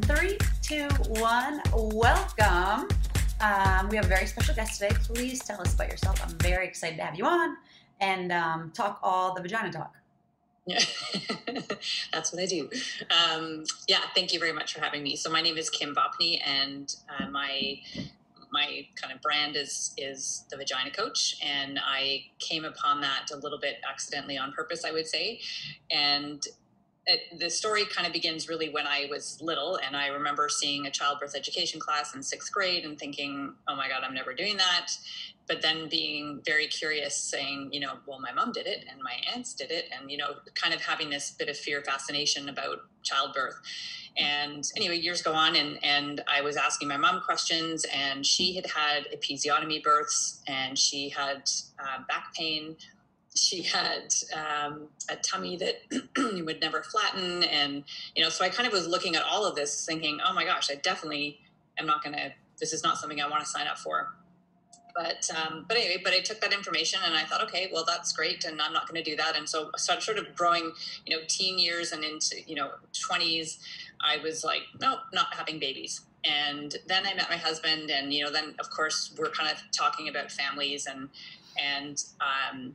Three, two, one, welcome. Um, we have a very special guest today. Please tell us about yourself. I'm very excited to have you on and um, talk all the vagina talk. Yeah, that's what I do. Um, yeah, thank you very much for having me. So my name is Kim Vopni, and uh, my my kind of brand is is the Vagina Coach, and I came upon that a little bit accidentally on purpose, I would say, and it, the story kind of begins really when I was little, and I remember seeing a childbirth education class in sixth grade and thinking, "Oh my God, I'm never doing that." But then being very curious, saying, "You know, well, my mom did it, and my aunts did it," and you know, kind of having this bit of fear fascination about childbirth. And anyway, years go on, and and I was asking my mom questions, and she had had episiotomy births, and she had uh, back pain she had um, a tummy that would never flatten. And you know so i kind of was looking at all of this thinking oh my gosh i definitely am not going to this is not something i want to sign up for. But um, but anyway but i took that information and i thought okay well that's great and i'm not going to do that. And so started sort of growing you know teen years and into you know 20s i was like no not having babies. And then i met my husband and you know then of course we're kind of talking about families and and um,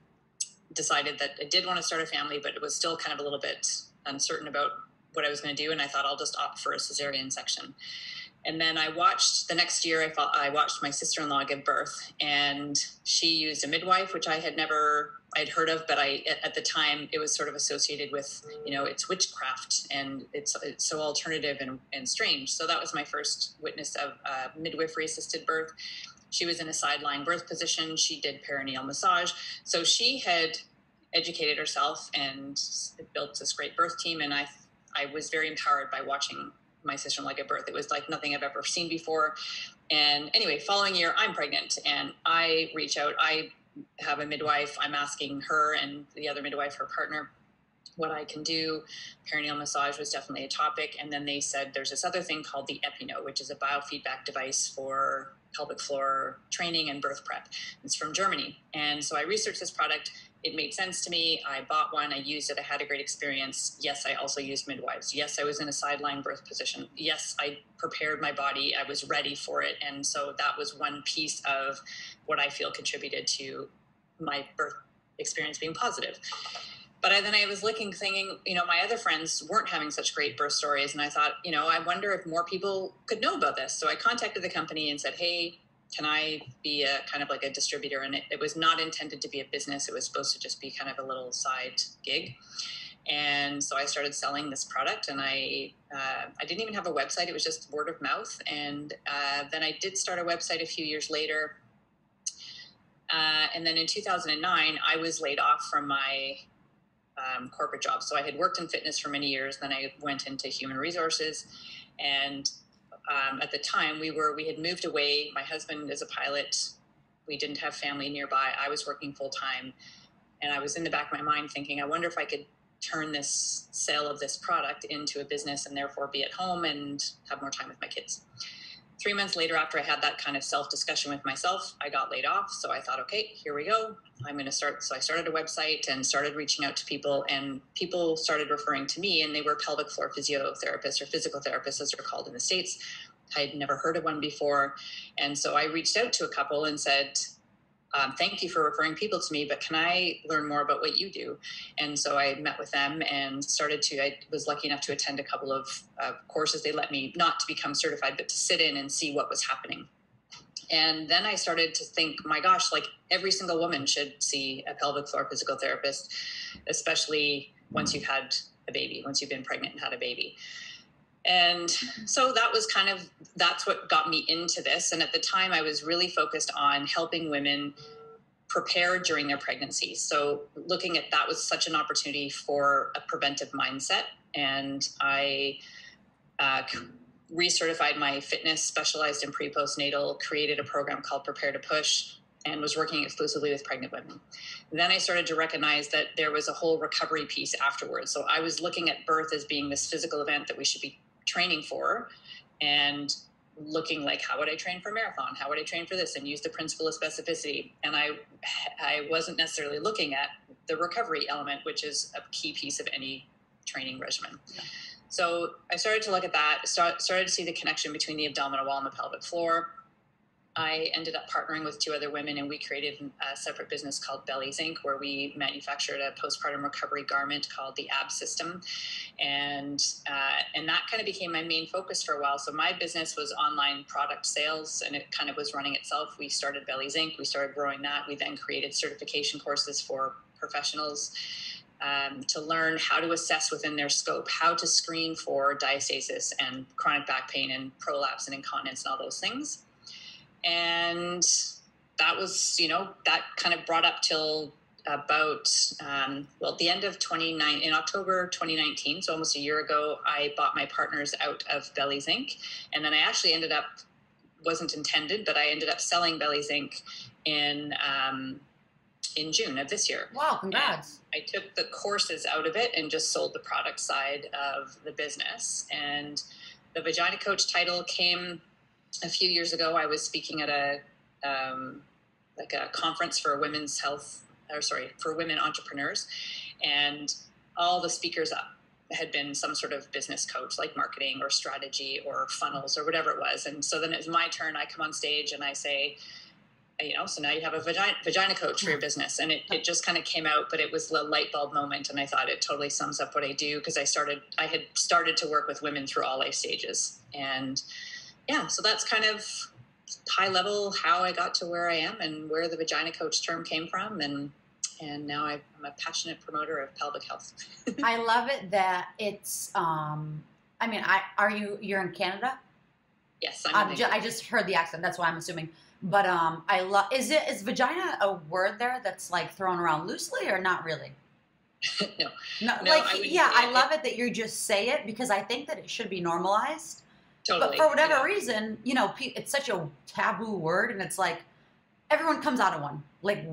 decided that I did want to start a family, but it was still kind of a little bit uncertain about what I was going to do. And I thought I'll just opt for a cesarean section. And then I watched the next year. I thought I watched my sister-in-law give birth, and she used a midwife, which I had never I'd heard of, but I at the time it was sort of associated with you know it's witchcraft and it's it's so alternative and, and strange. So that was my first witness of uh, midwifery assisted birth. She was in a sideline birth position. She did perineal massage. So she had educated herself and built this great birth team. And I, I was very empowered by watching my sister-in-law give birth. It was like nothing I've ever seen before. And anyway, following year, I'm pregnant and I reach out. I have a midwife. I'm asking her and the other midwife, her partner, what I can do. Perineal massage was definitely a topic. And then they said there's this other thing called the Epi-No, which is a biofeedback device for pelvic floor training and birth prep. It's from Germany. And so I researched this product. It made sense to me. I bought one. I used it. I had a great experience. Yes, I also used midwives. Yes, I was in a sideline birth position. Yes, I prepared my body. I was ready for it. And so that was one piece of what I feel contributed to my birth experience being positive but I, then I was looking, thinking, you know, my other friends weren't having such great birth stories, and I thought, you know, I wonder if more people could know about this. So I contacted the company and said, hey, can I be a kind of like a distributor? And it, it was not intended to be a business; it was supposed to just be kind of a little side gig. And so I started selling this product, and I uh, I didn't even have a website; it was just word of mouth. And uh, then I did start a website a few years later. Uh, and then in 2009, I was laid off from my um, corporate job. So I had worked in fitness for many years. Then I went into human resources, and um, at the time we were we had moved away. My husband is a pilot. We didn't have family nearby. I was working full time, and I was in the back of my mind thinking, I wonder if I could turn this sale of this product into a business and therefore be at home and have more time with my kids three months later, after I had that kind of self discussion with myself, I got laid off. So I thought, okay, here we go. I'm going to start. So I started a website and started reaching out to people, and people started referring to me, and they were pelvic floor physiotherapists or physical therapists, as they're called in the States. I had never heard of one before. And so I reached out to a couple and said, um, thank you for referring people to me, but can I learn more about what you do? And so I met with them and started to, I was lucky enough to attend a couple of uh, courses. They let me not to become certified, but to sit in and see what was happening. And then I started to think, my gosh, like every single woman should see a pelvic floor physical therapist, especially once you've had a baby, once you've been pregnant and had a baby and so that was kind of that's what got me into this and at the time i was really focused on helping women prepare during their pregnancy so looking at that was such an opportunity for a preventive mindset and i uh, recertified my fitness specialized in pre postnatal created a program called prepare to push and was working exclusively with pregnant women. Then I started to recognize that there was a whole recovery piece afterwards. So I was looking at birth as being this physical event that we should be training for and looking like how would I train for a marathon? How would I train for this? And use the principle of specificity. And I, I wasn't necessarily looking at the recovery element, which is a key piece of any training regimen. Yeah. So I started to look at that, start, started to see the connection between the abdominal wall and the pelvic floor. I ended up partnering with two other women, and we created a separate business called Bellies Inc., where we manufactured a postpartum recovery garment called the Ab System, and uh, and that kind of became my main focus for a while. So my business was online product sales, and it kind of was running itself. We started Bellies Inc. We started growing that. We then created certification courses for professionals. Um, to learn how to assess within their scope, how to screen for diastasis and chronic back pain and prolapse and incontinence and all those things and that was you know that kind of brought up till about um, well the end of 29 in october 2019 so almost a year ago i bought my partners out of bellies inc and then i actually ended up wasn't intended but i ended up selling bellies inc in um, in june of this year. Wow congrats. And i took the courses out of it and just sold the product side of the business. And the vagina coach title came a few years ago, I was speaking at a um, like a conference for women's health, or sorry, for women entrepreneurs, and all the speakers up had been some sort of business coach, like marketing or strategy or funnels or whatever it was. And so then it was my turn. I come on stage and I say, you know, so now you have a vagina, vagina coach for your business. And it, it just kind of came out, but it was a light bulb moment. And I thought it totally sums up what I do because I started, I had started to work with women through all life stages. And yeah, so that's kind of high level how I got to where I am and where the vagina coach term came from, and and now I'm a passionate promoter of pelvic health. I love it that it's. Um, I mean, I are you? You're in Canada. Yes, I'm. Ju- I just heard the accent. That's why I'm assuming. But um, I love. Is it is vagina a word there that's like thrown around loosely or not really? no. No, no like I yeah, I love it that you just say it because I think that it should be normalized Totally. But for whatever yeah. reason, you know, it's such a taboo word, and it's like everyone comes out of one. Like,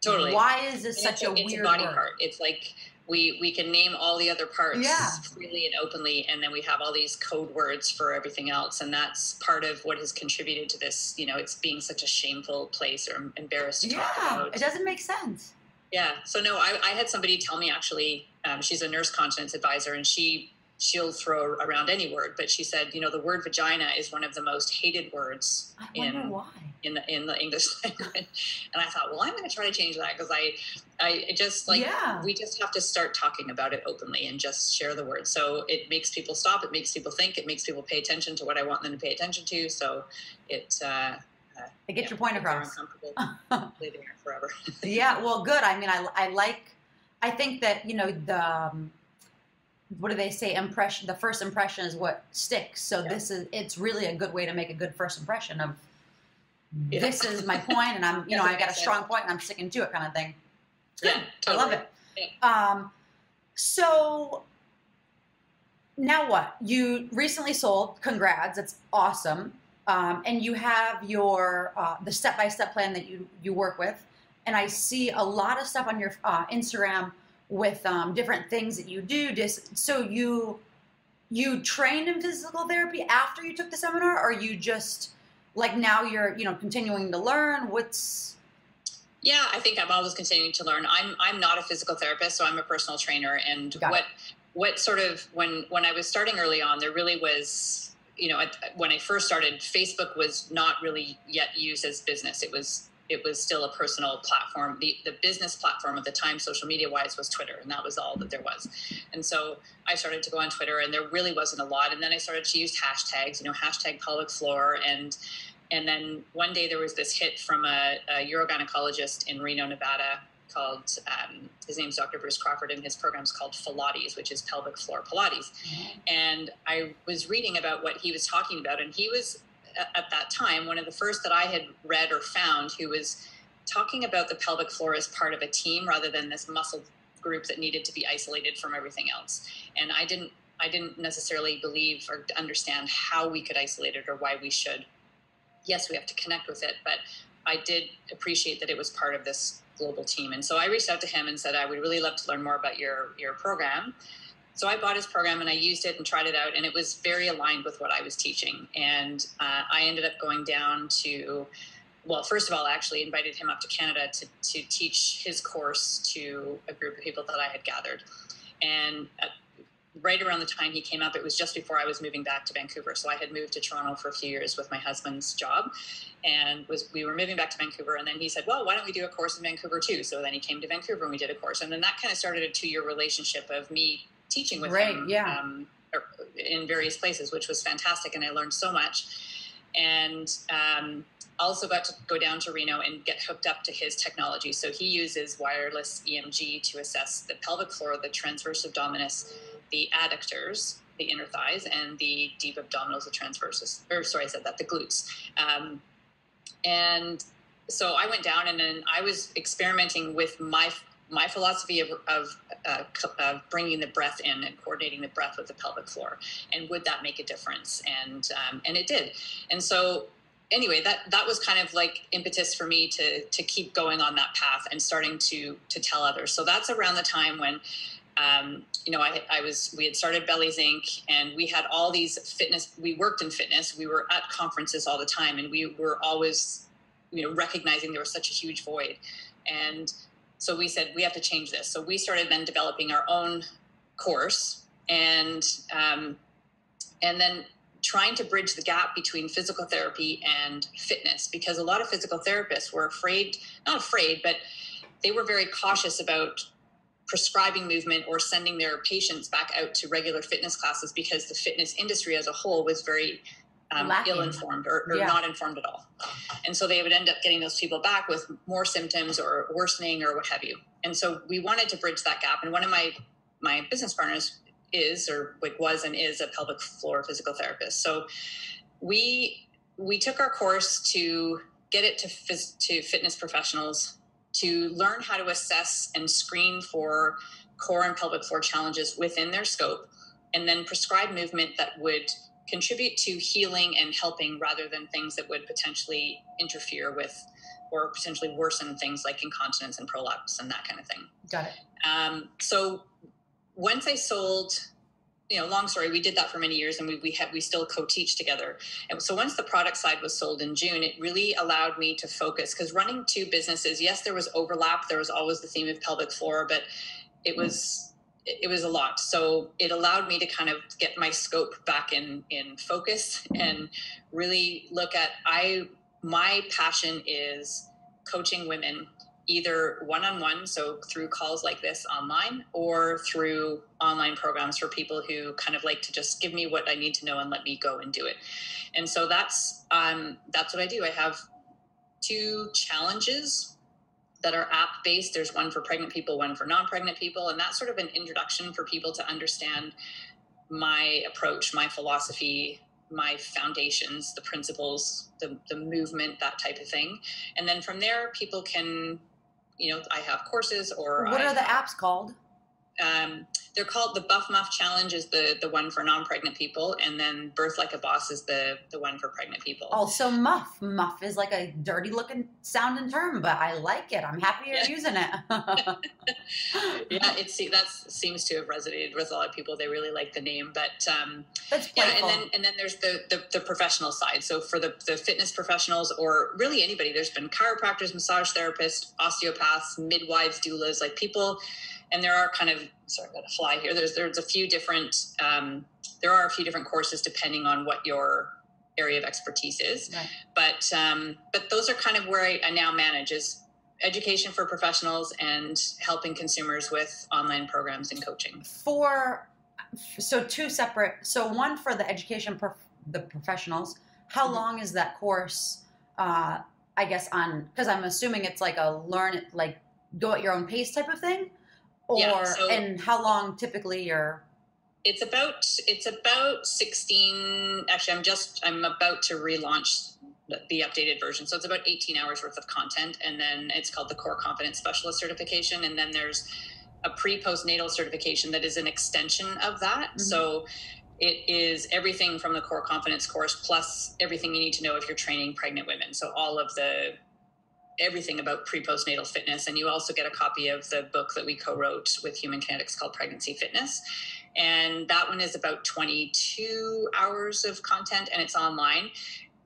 totally. Why is this such a, weird a body word? part? It's like we we can name all the other parts yeah. freely and openly, and then we have all these code words for everything else, and that's part of what has contributed to this. You know, it's being such a shameful place or embarrassed to yeah, talk about. It doesn't make sense. Yeah. So no, I, I had somebody tell me actually. Um, she's a nurse continence advisor, and she she'll throw around any word, but she said, you know, the word vagina is one of the most hated words in why. in the in the English language. And I thought, well, I'm going to try to change that because I, I just like yeah. we just have to start talking about it openly and just share the word. So it makes people stop. It makes people think. It makes people pay attention to what I want them to pay attention to. So it. Uh, uh, it gets yeah, your point across. Living here forever. yeah, well, good. I mean, I, I like. I think that you know the um, what do they say impression the first impression is what sticks so yeah. this is it's really a good way to make a good first impression of yeah. this is my point and i'm you know i got a strong point and i'm sticking to it kind of thing yeah totally. i love it yeah. um so now what you recently sold congrats it's awesome um, and you have your uh, the step-by-step plan that you you work with and i see a lot of stuff on your uh, instagram with um, different things that you do. Just so you you trained in physical therapy after you took the seminar, or you just like now you're you know continuing to learn? What's yeah, I think I'm always continuing to learn. I'm I'm not a physical therapist, so I'm a personal trainer. And Got what it. what sort of when when I was starting early on, there really was you know when I first started, Facebook was not really yet used as business. It was it was still a personal platform. The, the business platform at the time, social media wise, was Twitter, and that was all that there was. And so I started to go on Twitter, and there really wasn't a lot. And then I started to use hashtags, you know, hashtag pelvic floor, and and then one day there was this hit from a, a urogynecologist in Reno, Nevada, called um, his name's Dr. Bruce Crawford, and his program's called Pfilates, which is pelvic floor Pilates. Mm-hmm. And I was reading about what he was talking about, and he was at that time, one of the first that I had read or found who was talking about the pelvic floor as part of a team rather than this muscle group that needed to be isolated from everything else. And I didn't I didn't necessarily believe or understand how we could isolate it or why we should. Yes, we have to connect with it, but I did appreciate that it was part of this global team. And so I reached out to him and said, I would really love to learn more about your your program. So I bought his program and I used it and tried it out, and it was very aligned with what I was teaching. And uh, I ended up going down to, well, first of all, I actually invited him up to Canada to, to teach his course to a group of people that I had gathered. And uh, right around the time he came up, it was just before I was moving back to Vancouver. So I had moved to Toronto for a few years with my husband's job, and was we were moving back to Vancouver. And then he said, "Well, why don't we do a course in Vancouver too?" So then he came to Vancouver and we did a course, and then that kind of started a two year relationship of me teaching with right, him yeah. um, in various places, which was fantastic, and I learned so much. And um, also got to go down to Reno and get hooked up to his technology. So he uses wireless EMG to assess the pelvic floor, the transverse abdominis, the adductors, the inner thighs, and the deep abdominals, the transversus. Or sorry, I said that the glutes. Um, and so I went down and then I was experimenting with my my philosophy of, of, uh, bringing the breath in and coordinating the breath with the pelvic floor, and would that make a difference? And um, and it did. And so anyway, that that was kind of like impetus for me to to keep going on that path and starting to to tell others. So that's around the time when. Um, you know, I, I was, we had started Bellies Inc. and we had all these fitness, we worked in fitness. We were at conferences all the time and we were always, you know, recognizing there was such a huge void. And so we said, we have to change this. So we started then developing our own course and, um, and then trying to bridge the gap between physical therapy and fitness because a lot of physical therapists were afraid, not afraid, but they were very cautious about prescribing movement or sending their patients back out to regular fitness classes because the fitness industry as a whole was very um, ill informed or, or yeah. not informed at all. And so they would end up getting those people back with more symptoms or worsening or what have you. And so we wanted to bridge that gap. And one of my my business partners is or like was and is a pelvic floor physical therapist. So we we took our course to get it to phys- to fitness professionals to learn how to assess and screen for core and pelvic floor challenges within their scope and then prescribe movement that would contribute to healing and helping rather than things that would potentially interfere with or potentially worsen things like incontinence and prolapse and that kind of thing. Got it. Um, so once I sold, you know, long story, we did that for many years and we, we had, we still co-teach together. And so once the product side was sold in June, it really allowed me to focus because running two businesses, yes, there was overlap. There was always the theme of pelvic floor, but it was, it was a lot. So it allowed me to kind of get my scope back in, in focus and really look at, I, my passion is coaching women either one on one, so through calls like this online, or through online programs for people who kind of like to just give me what I need to know and let me go and do it. And so that's um, that's what I do. I have two challenges that are app based. There's one for pregnant people, one for non pregnant people, and that's sort of an introduction for people to understand my approach, my philosophy, my foundations, the principles, the, the movement, that type of thing. And then from there, people can you know, I have courses or what I are the have, apps called? Um, they're called the Buff Muff Challenge is the the one for non-pregnant people, and then Birth Like a Boss is the the one for pregnant people. Also, muff muff is like a dirty looking sounding term, but I like it. I'm happy you're yeah. using it. yeah, it that seems to have resonated with a lot of people. They really like the name, but um, That's yeah, and then and then there's the, the the professional side. So for the the fitness professionals or really anybody, there's been chiropractors, massage therapists, osteopaths, midwives, doulas, like people and there are kind of sorry, going to fly here. There's there's a few different um, there are a few different courses depending on what your area of expertise is. Right. But um, but those are kind of where I, I now manage is education for professionals and helping consumers with online programs and coaching. For so two separate. So one for the education prof, the professionals. How mm-hmm. long is that course? Uh, I guess on because I'm assuming it's like a learn like go at your own pace type of thing or yeah, so and how long typically you're it's about it's about 16 actually i'm just i'm about to relaunch the, the updated version. So it's about 18 hours worth of content and then it's called the core confidence specialist certification and then there's a pre postnatal certification that is an extension of that. Mm-hmm. so it is everything from the core confidence course plus everything you need to know if you're training pregnant women. So all of the everything about pre postnatal fitness. And you also get a copy of the book that we co wrote with Human Kinetics called Pregnancy Fitness. And that one is about 22 hours of content and it's online.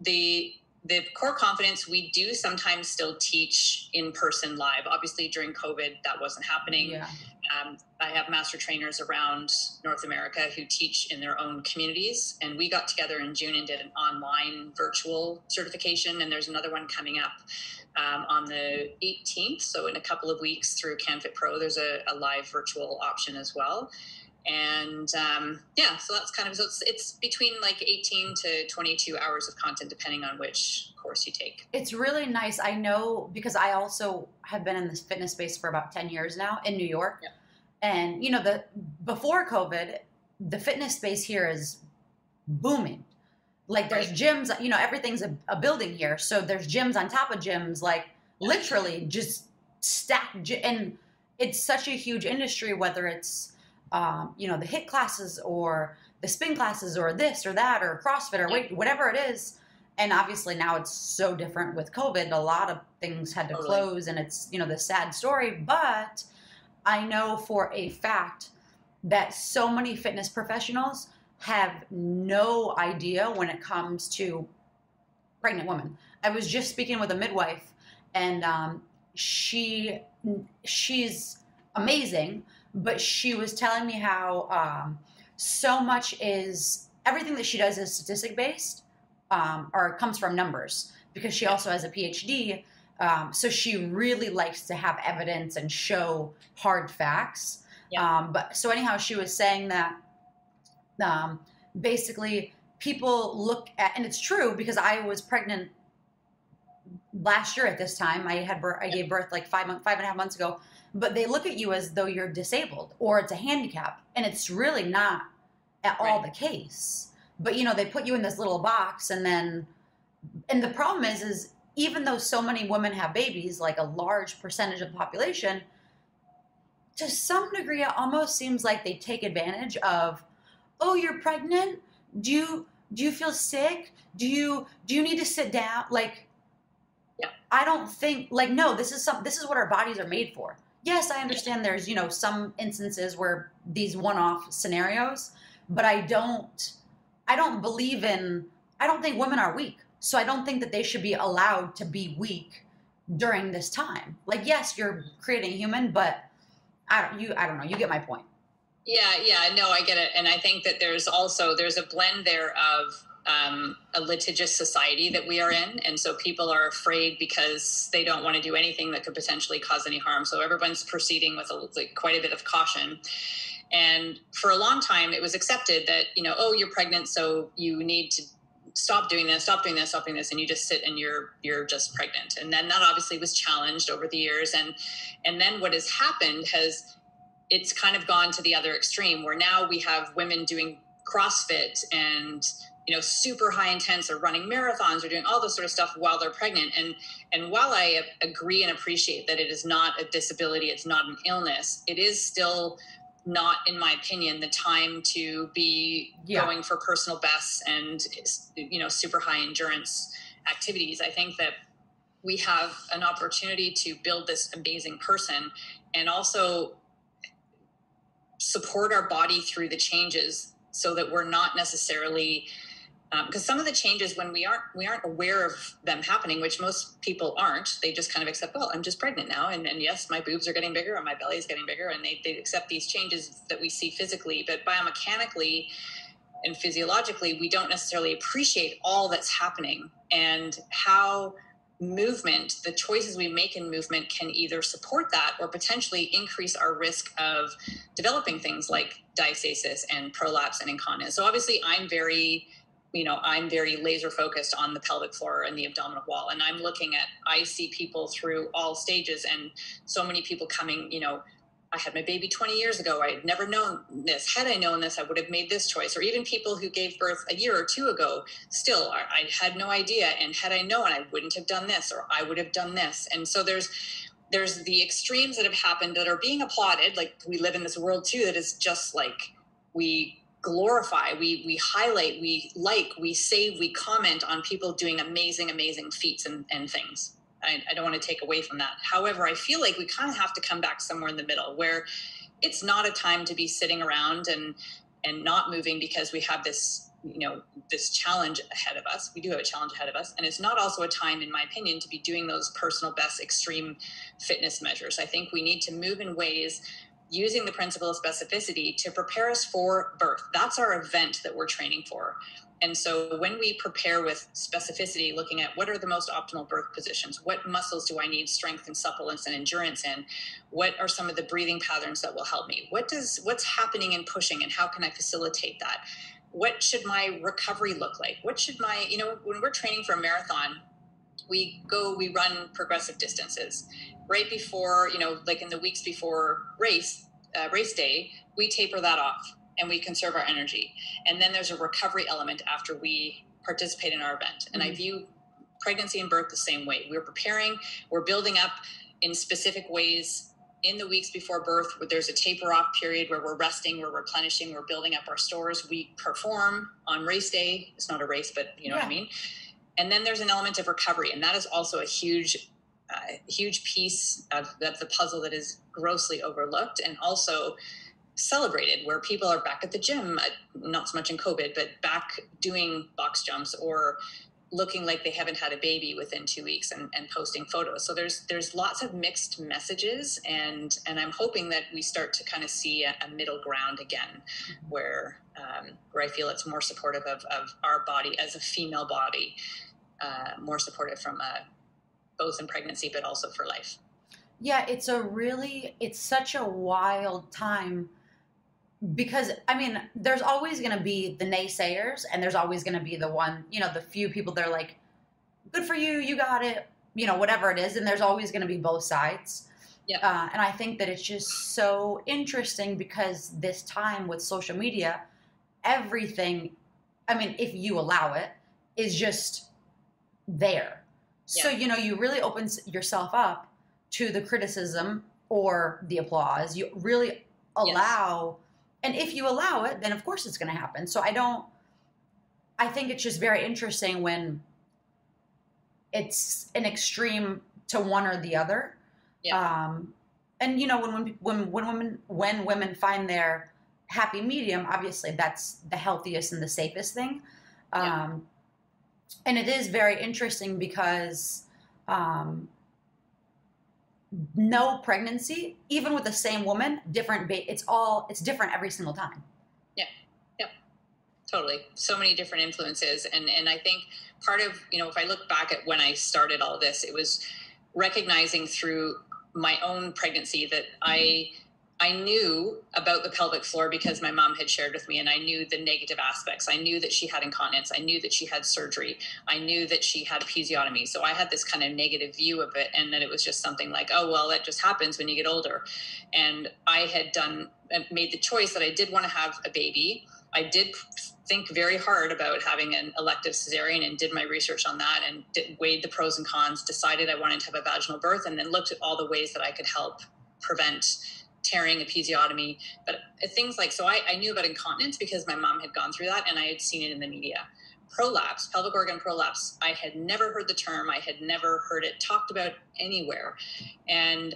The the core confidence we do sometimes still teach in person live obviously during covid that wasn't happening yeah. um, i have master trainers around north america who teach in their own communities and we got together in june and did an online virtual certification and there's another one coming up um, on the 18th so in a couple of weeks through canfit pro there's a, a live virtual option as well. And um, yeah so that's kind of so it's, it's between like 18 to 22 hours of content depending on which course you take. It's really nice. I know because i also have been in this fitness space for about 10 years now in new york. Yeah. and you know the before covid the fitness space here is booming like there's right. gyms you know everything's a, a, building here so there's gyms on top of gyms like literally just stacked and it's such a huge industry whether it's um, you know, the HIIT classes or the spin classes or this or that or CrossFit or wait, whatever it is. And obviously now it's so different with COVID. A lot of things had to totally. close and it's, you know, the sad story. But I know for a fact that so many fitness professionals have no idea when it comes to pregnant women. I was just speaking with a midwife and um, she she's amazing but she was telling me how um, so much is everything that she does is statistic based um, or comes from numbers because she also has a PhD. Um, so she really likes to have evidence and show hard facts. Yeah. Um, but so anyhow, she was saying that um, basically people look at, and it's true because I was pregnant last year at this time. I had birth, I gave birth like five five and a half months ago but they look at you as though you're disabled or it's a handicap and it's really not at all right. the case but you know they put you in this little box and then and the problem is is even though so many women have babies like a large percentage of the population to some degree it almost seems like they take advantage of oh you're pregnant do you do you feel sick do you do you need to sit down like yeah. i don't think like no this is some this is what our bodies are made for yes, I understand there's, you know, some instances where these one-off scenarios, but I don't I don't believe in I don't think women are weak. So I don't think that they should be allowed to be weak during this time. Like yes, you're creating a human, but I don't you I don't know, you get my point. Yeah, yeah, no, I get it. And I think that there's also there's a blend there of um, a litigious society that we are in. And so people are afraid because they don't want to do anything that could potentially cause any harm. So everyone's proceeding with a, like, quite a bit of caution. And for a long time, it was accepted that, you know, oh, you're pregnant, so you need to stop doing this, stop doing this, stop doing this, and you just sit and you're you're just pregnant. And then that obviously was challenged over the years. And and then what has happened has it's kind of gone to the other extreme where now we have women doing CrossFit and you know super high intense or running marathons or doing all this sort of stuff while they're pregnant and and while i agree and appreciate that it is not a disability it's not an illness it is still not in my opinion the time to be yeah. going for personal bests and you know super high endurance activities i think that we have an opportunity to build this amazing person and also support our body through the changes so that we're not necessarily because um, some of the changes when we aren't we aren't aware of them happening which most people aren't they just kind of accept well i'm just pregnant now and, and yes my boobs are getting bigger and my belly is getting bigger and they, they accept these changes that we see physically. But biomechanically and physiologically we don't necessarily appreciate all that's happening and how movement the choices we make in movement can either support that or potentially increase our risk of developing things like diastasis and prolapse and incontinence. So obviously i'm very you know i'm very laser focused on the pelvic floor and the abdominal wall and i'm looking at i see people through all stages and so many people coming you know i had my baby 20 years ago. I had never known this. Had i known this i would have made this choice. Or even people who gave birth a year or two ago still i had no idea. And had i known i wouldn't have done this or i would have done this. And so there's there's the extremes that have happened that are being applauded. Like we live in this world too that is just like we glorify we we highlight we like we save we comment on people doing amazing amazing feats and, and things I, I don't want to take away from that. However i feel like we kind of have to come back somewhere in the middle where it's not a time to be sitting around and and not moving because we have this you know this challenge ahead of us. We do have a challenge ahead of us and it's not also a time in my opinion to be doing those personal best extreme fitness measures. I think we need to move in ways using the principle of specificity to prepare us for birth. That's our event that we're training for and so when we prepare with specificity, looking at what are the most optimal birth positions, what muscles do I need strength and suppleness and endurance in, what are some of the breathing patterns that will help me, what does what's happening in pushing, and how can I facilitate that? What should my recovery look like? What should my you know when we're training for a marathon, we go we run progressive distances right before you know like in the weeks before race uh, race day we taper that off and we conserve our energy. And then there's a recovery element after we participate in our event. And mm-hmm. I view pregnancy and birth the same way. We're preparing, we're building up in specific ways in the weeks before birth there's a taper off period where we're resting we're replenishing we're building up our stores we perform on race day it's not a race but you know yeah. what i mean and then there's an element of recovery and that is also a huge uh, huge piece of, of the puzzle that is grossly overlooked and also celebrated where people are back at the gym uh, not so much in covid but back doing box jumps or looking like they haven't had a baby within two weeks and, and posting photos. So there's there's lots of mixed messages and and i'm hoping that we start to kind of see a, a middle ground again where um, where i feel it's more supportive of, of our body as a female body uh, more supportive from a, uh, both in pregnancy but also for life. Yeah it's a really it's such a wild time because I mean, there's always going to be the naysayers, and there's always going to be the one, you know, the few people that are like, "Good for you, you got it," you know, whatever it is, and there's always going to be both sides. Yeah. Uh, and I think that it's just so interesting because this time with social media, everything, I mean, if you allow it, is just there. Yeah. So you know, you really open yourself up to the criticism or the applause. You really allow. And if you allow it then of course it's going to happen so i don't i think it's just very interesting when it's an extreme to one or the other yeah. um and you know when when when women when women find their happy medium obviously that's the healthiest and the safest thing yeah. um and it is very interesting because um no pregnancy, even with the same woman, different. Ba- it's all it's different every single time. Yeah, yeah, totally. So many different influences, and and I think part of you know if I look back at when I started all this, it was recognizing through my own pregnancy that I mm-hmm. I knew about the pelvic floor because my mom had shared with me, and I knew the negative aspects. I knew that she had incontinence. I knew that she had surgery. I knew that she had episiotomy. So I had this kind of negative view of it, and that it was just something like, oh, well, that just happens when you get older. And I had done, uh, made the choice that I did want to have a baby. I did think very hard about having an elective cesarean and did my research on that and did, weighed the pros and cons, decided I wanted to have a vaginal birth, and then looked at all the ways that I could help prevent tearing, episiotomy, but uh, things like so I, I knew about incontinence because my mom had gone through that and I had seen it in the media. Prolapse, pelvic organ prolapse, I had never heard the term, I had never heard it talked about anywhere. And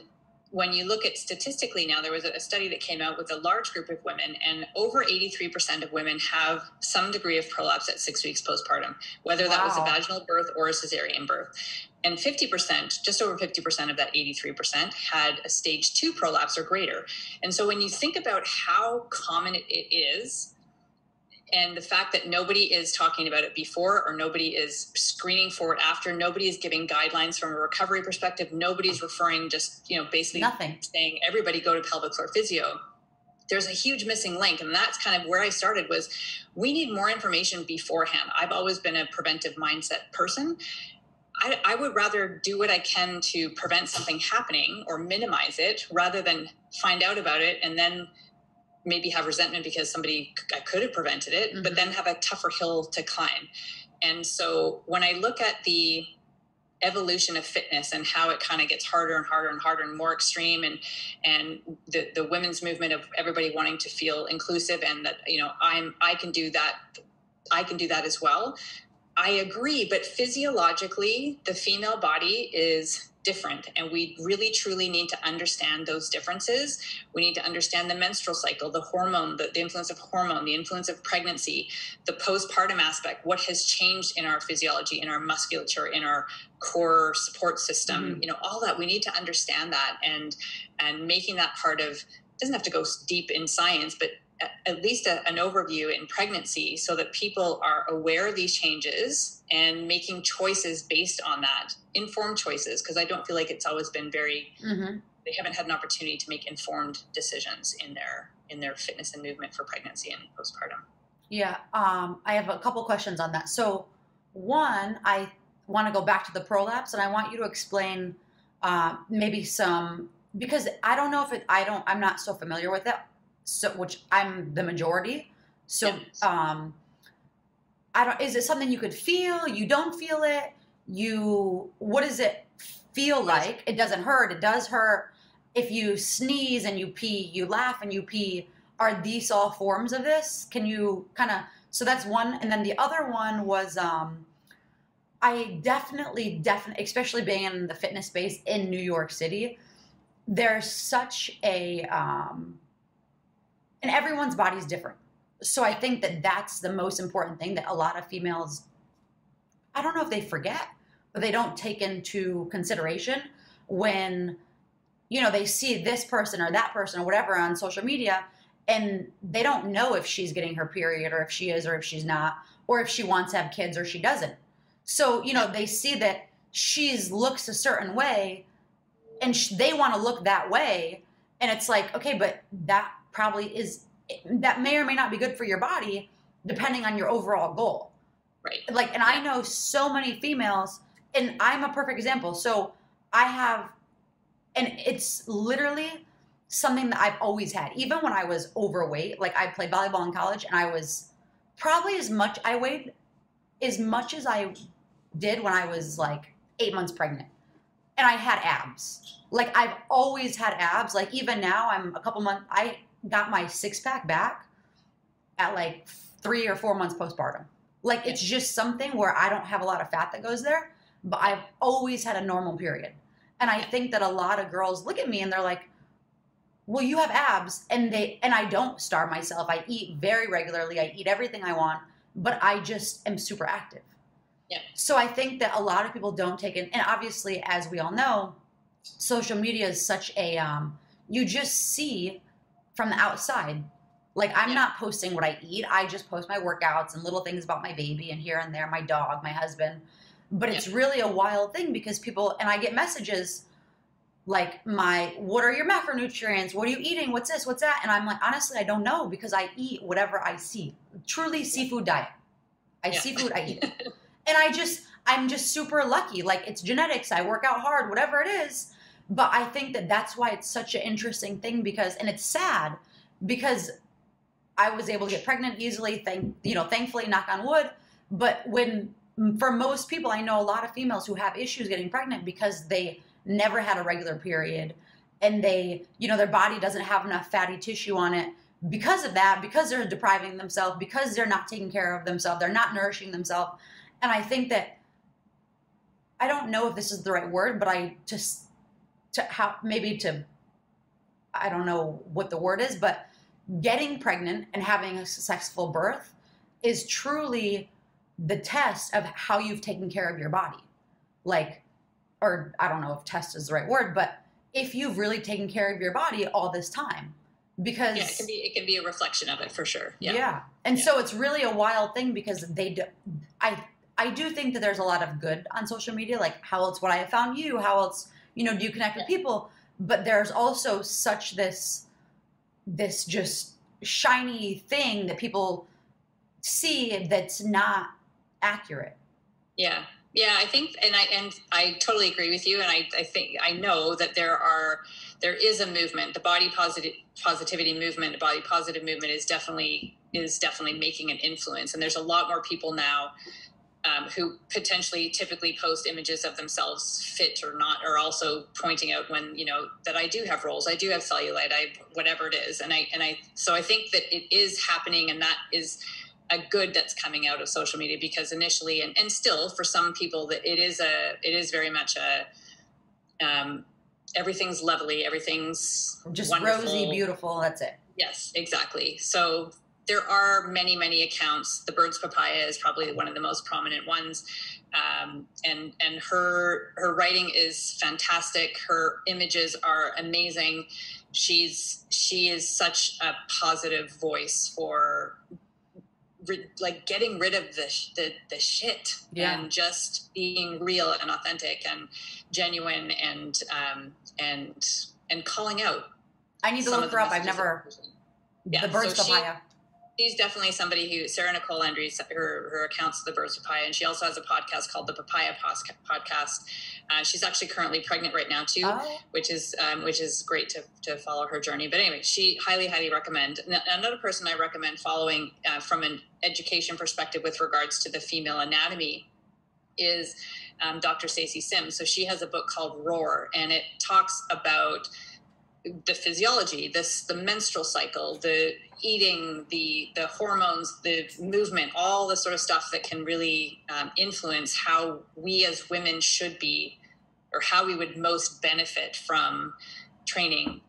when you look at statistically now, there was a study that came out with a large group of women, and over 83% of women have some degree of prolapse at six weeks postpartum, whether wow. that was a vaginal birth or a cesarean birth. And 50%, just over 50% of that 83%, had a stage two prolapse or greater. And so when you think about how common it is, and the fact that nobody is talking about it before or nobody is screening for it after nobody is giving guidelines from a recovery perspective nobody's referring just you know basically Nothing. saying everybody go to pelvic floor physio. There's a huge missing link and that's kind of where i started was we need more information beforehand. I've always been a preventive mindset person. I, I, would rather do what I can to prevent something happening or minimize it rather than find out about it and then maybe have resentment because somebody I could have prevented it, mm-hmm. but then have a tougher hill to climb. And so when I look at the evolution of fitness and how it kind of gets harder and harder and harder and more extreme and and the the women's movement of everybody wanting to feel inclusive and that you know I'm I can do that I can do that as well. I agree, but physiologically the female body is different and we really truly need to understand those differences we need to understand the menstrual cycle the hormone the, the influence of hormone the influence of pregnancy the postpartum aspect what has changed in our physiology in our musculature in our core support system mm-hmm. you know all that we need to understand that and and making that part of doesn't have to go deep in science but at least a, an overview in pregnancy so that people are aware of these changes and making choices based on that informed choices because i don't feel like it's always been very mm-hmm. they haven't had an opportunity to make informed decisions in their in their fitness and movement for pregnancy and postpartum yeah um, i have a couple questions on that so one i want to go back to the prolapse and i want you to explain uh, maybe some because i don't know if it i don't i'm not so familiar with it so which I'm the majority. So yes. um I don't is it something you could feel? You don't feel it? You what does it feel like? It doesn't hurt, it does hurt. If you sneeze and you pee, you laugh and you pee, are these all forms of this? Can you kind of so that's one and then the other one was um I definitely definitely especially being in the fitness space in New York City, there's such a um and everyone's body is different. So I think that that's the most important thing that a lot of females, I don't know if they forget, but they don't take into consideration when, you know, they see this person or that person or whatever on social media and they don't know if she's getting her period or if she is or if she's not or if she wants to have kids or she doesn't. So, you know, they see that she's looks a certain way and they want to look that way and it's like, okay, but that probably is that may or may not be good for your body depending on your overall goal. Right. Like, and I know so many females, and I'm a perfect example. So I have, and it's literally something that I've always had. Even when I was overweight, like I played volleyball in college, and I was probably as much, I weighed as much as I did when I was like eight months pregnant. And I had abs. Like I've always had abs. Like even now, I'm a couple months, I got my six pack back at like three or four months postpartum. Like it's just something where I don't have a lot of fat that goes there, but I've always had a normal period. And I think that a lot of girls look at me and they're like, well, you have abs. And they, and I don't starve myself. I eat very regularly. I eat everything I want, but I just am super active. Yeah. So I think that a lot of people don't take it. And obviously, as we all know, social media is such a, um, you just see from the outside. Like I'm yeah. not posting what I eat. I just post my workouts and little things about my baby and here and there, my dog, my husband. But yeah. it's really a wild thing because people and I get messages like my what are your macronutrients? What are you eating? What's this? What's that? And I'm like, honestly, I don't know because I eat whatever I see. Truly seafood diet. I yeah. seafood, I eat it. and I just I'm just super lucky. Like it's genetics. I work out hard, whatever it is. But I think that that's why it's such an interesting thing because, and it's sad because I was able to get pregnant easily. Thank you know, thankfully, knock on wood. But when mm, for most people, I know a lot of females who have issues getting pregnant because they never had a regular period and they, you know, their body doesn't have enough fatty tissue on it because of that, because they're depriving themselves, because they're not taking care of themselves, they're not nourishing themselves. And I think that I don't know if this is the right word, but I just to how maybe to I don't know what the word is, but getting pregnant and having a successful birth is truly the test of how you've taken care of your body. Like, or I don't know if test is the right word, but if you've really taken care of your body all this time. Because yeah, it can be it can be a reflection of it for sure. Yeah. Yeah. And yeah. so it's really a wild thing because they do I I do think that there's a lot of good on social media, like how else would I have found you? How else you know do you connect with people? But there's also such this this just shiny thing that people see that's not accurate. Yeah. Yeah i think and i and i totally agree with you and i, I think i know that there are there is a movement. The body positive positivity movement the body positive movement is definitely is definitely making an influence and there's a lot more people now um, who potentially typically post images of themselves fit or not, are also pointing out when you know that I do have rolls, I do have cellulite, I whatever it is, and I and I so I think that it is happening, and that is a good that's coming out of social media because initially and, and still for some people that it is a it is very much a um, everything's lovely, everything's Just wonderful. rosy, beautiful. That's it. Yes, exactly. So there are many, many accounts. The Birds Papaya is probably one of the most prominent ones, um, and and her her writing is fantastic. Her images are amazing. She's she is such a positive voice for like getting rid of the the, the shit Yeah. and just being real and authentic and genuine and um, and and calling out I need to look her up. I've never. the. Yeah, the Birds so she- Papaya. She's definitely somebody who Sarah Nicole Landry, her her accounts of the Birds of Papaya, and she also has a podcast called the Papaya Podcast. Uh, she's actually currently pregnant right now too, Oh, which is um, which is great to, to follow her journey. But anyway, she highly highly recommend. Another person I recommend following uh, from an education perspective with regards to the female anatomy is um, Dr. Stacey Sims. So she has a book called Roar, and it talks about the physiology, this the menstrual cycle, the eating, the the hormones, the movement, all the sort of stuff that can really um, influence how we as women should be, or how we would most benefit from training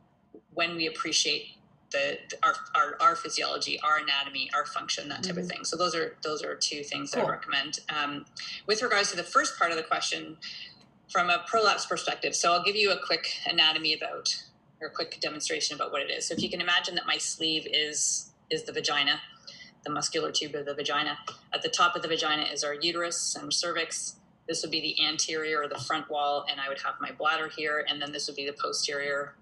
when we appreciate the, our, our our physiology, our anatomy, our function, that type of Mhm. thing. So those are those are two things that I recommend. Um, with regards to the first part of the question, from a prolapse perspective, so I'll give you a quick anatomy about or a quick demonstration about what it is. So if you can imagine that my sleeve is is the vagina, the muscular tube of the vagina. At the top of the vagina is our uterus and cervix. This would be the anterior or the front wall, and I would have my bladder here, and then this would be the posterior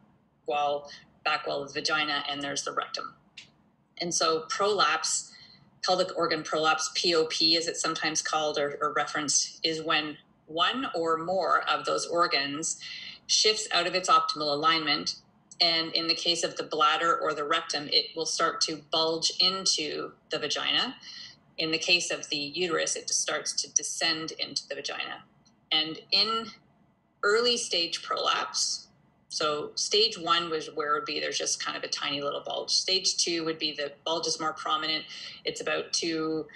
wall, back wall of the vagina, and there's the rectum. And so prolapse, pelvic organ prolapse, POP as it's sometimes called or, or referenced, is when one or more of those organs shifts out of its optimal alignment. And in the case of the bladder or the rectum, it will start to bulge into the vagina. In the case of the uterus, it just starts to descend into the vagina. And in early stage prolapse, so stage one was where it would be there's just kind of a tiny little bulge. Stage two would be the bulge is more prominent. It's about two,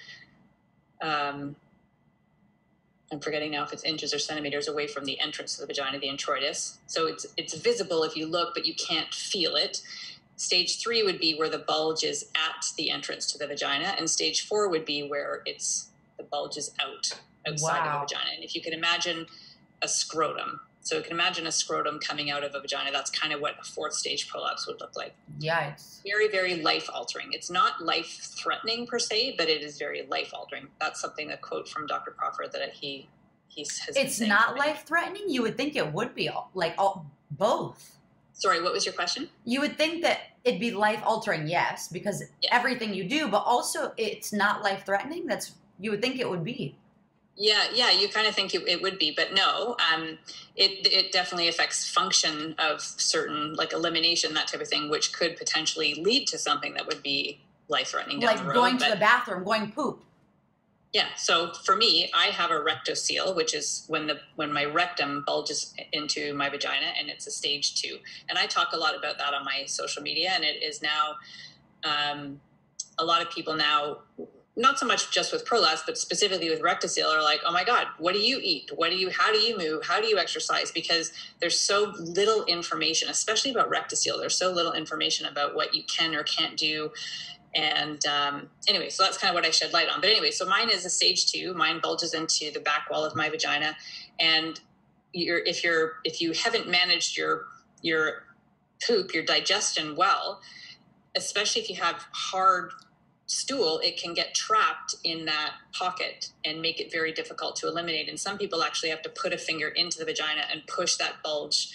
um, I'm forgetting now if it's inches or centimeters away from the entrance to the vagina, the introitus. So it's it's visible if you look, but you can't feel it. Stage three would be where the bulge is at the entrance to the vagina, and stage four would be where it's the bulge is out outside Wow. of the vagina. And if you can imagine a scrotum, so you can imagine a scrotum coming out of a vagina. That's kind of what a fourth stage prolapse would look like yikes. very very life altering it's not life threatening per se but it is very life altering that's something a quote from dr crawford that he been It's not life threatening. You would think it would be all, like all, both. sorry what was your question You would think that it'd be life altering, yes, because Yeah. everything you do, but also it's not life threatening. That's you would think it would be. Yeah yeah you kind of think it, it would be but no um it it definitely affects function of certain like elimination that type of thing which could potentially lead to something that would be life threatening like road going to the bathroom, going poop. Yeah. So for me, I have a rectocele, which is when the when my rectum bulges into my vagina, and it's a stage two. And I talk a lot about that on my social media, and it is now um, a lot of people now. Not so much just with prolapse, but specifically with rectocele, are like, "Oh my God, what do you eat? What do you? How do you move? How do you exercise?" Because there's so little information, especially about rectocele. There's so little information about what you can or can't do, and um, anyway, so that's kind of what I shed light on. But anyway, so mine is a stage two. Mine bulges into the back wall of my vagina, and you're, if you're if you haven't managed your your poop, your digestion well, especially if you have hard stool, it can get trapped in that pocket and make it very difficult to eliminate. And some people actually have to put a finger into the vagina and push that bulge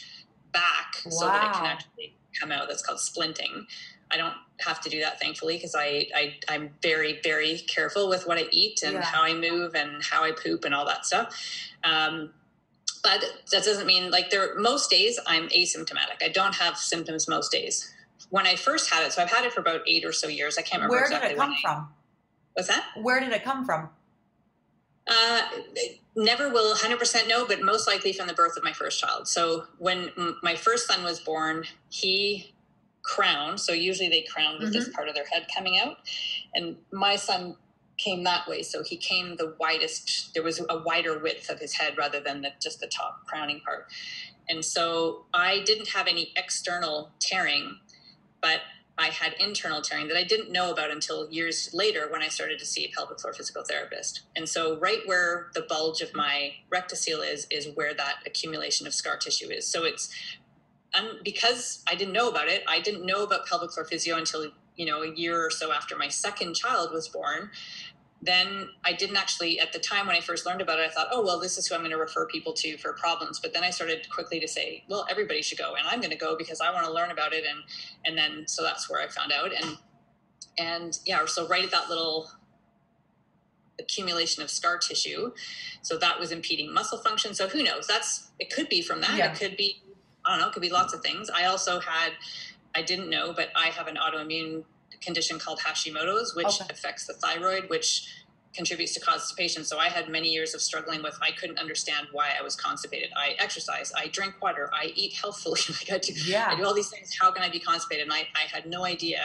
back so that it can actually come out. That's called splinting. I don't have to do that thankfully because I, I I'm very very careful with what I eat and Yeah. how I move and how I poop and all that stuff. Um, but that doesn't mean like there most days I'm asymptomatic. I don't have symptoms most days. When I first had it, so I've had it for about eight or so years. I can't remember Where exactly did it come from? What's that? Where did it come from? Uh, never will 100% know, but most likely from the birth of my first child. So when m- my first son was born, he crowned. So usually they crown with this part of their head coming out. And my son came that way. So he came the widest, there was a wider width of his head rather than the, just the top crowning part. And so I didn't have any external tearing, but I had internal tearing that I didn't know about until years later when I started to see a pelvic floor physical therapist. And so, right where the bulge of my rectocele is, is where that accumulation of scar tissue is. So, it's um, because I didn't know about it, I didn't know about pelvic floor physio until you know a year or so after my second child was born then I didn't actually, at the time when I first learned about it, I thought, oh, well, this is who I'm going to refer people to for problems. But then I started quickly to say, well, everybody should go. And I'm going to go because I want to learn about it. And, and then, so that's where I found out. And, and yeah, so right at that little accumulation of scar tissue. So that was impeding muscle function. So who knows? That's, it could be from that. Yeah. It could be, I don't know, it could be lots of things. I also had, I didn't know, but I have an autoimmune condition called Hashimoto's, which okay. affects the thyroid, which contributes to constipation. So I had many years of struggling with. I couldn't understand why I was constipated. I exercise, I drink water, I eat healthfully. like I do, yeah. I do all these things. How can I be constipated? And I, I had no idea.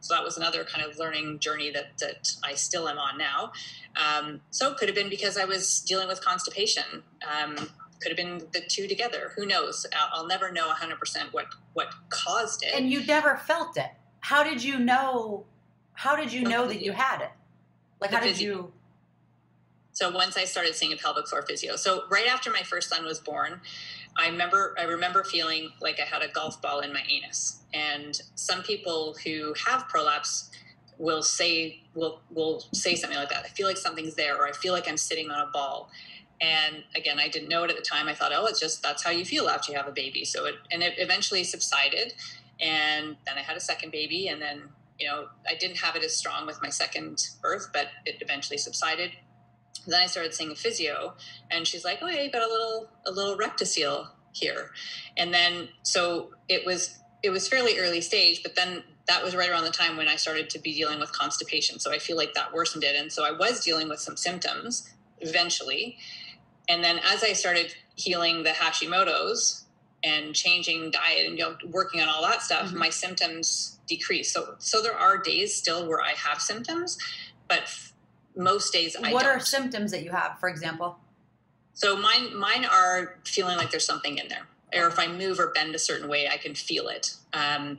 So that was another kind of learning journey that that I still am on now. Um, so it could have been because I was dealing with constipation. Um, could have been the two together. Who knows? I'll, I'll never know 100% what what caused it. And you never felt it how did you know how did you know that you had it? Like how did you so once i started seeing a pelvic floor physio so right after my first son was born i remember i remember feeling like i had a golf ball in my anus. And some people who have prolapse will say will will say something like that. I feel like something's there or i feel like i'm sitting on a ball. And again i didn't know it at the time. I thought oh it's just that's how you feel after you have a baby. So it and it eventually subsided and then I had a second baby, and then you know I didn't have it as strong with my second birth, but it eventually subsided. And then I started seeing a physio, and she's like, "Oh, yeah, you got a little a little rectocele here," and then so it was it was fairly early stage, but then that was right around the time when I started to be dealing with constipation. So I feel like that worsened it, and so I was dealing with some symptoms eventually. And then as I started healing the Hashimoto's, and changing diet and you know working on all that stuff mm-hmm. my symptoms decrease so so there are days still where i have symptoms but most days i what don't. are symptoms that you have for example so mine mine are feeling like there's something in there or if i move or bend a certain way i can feel it um,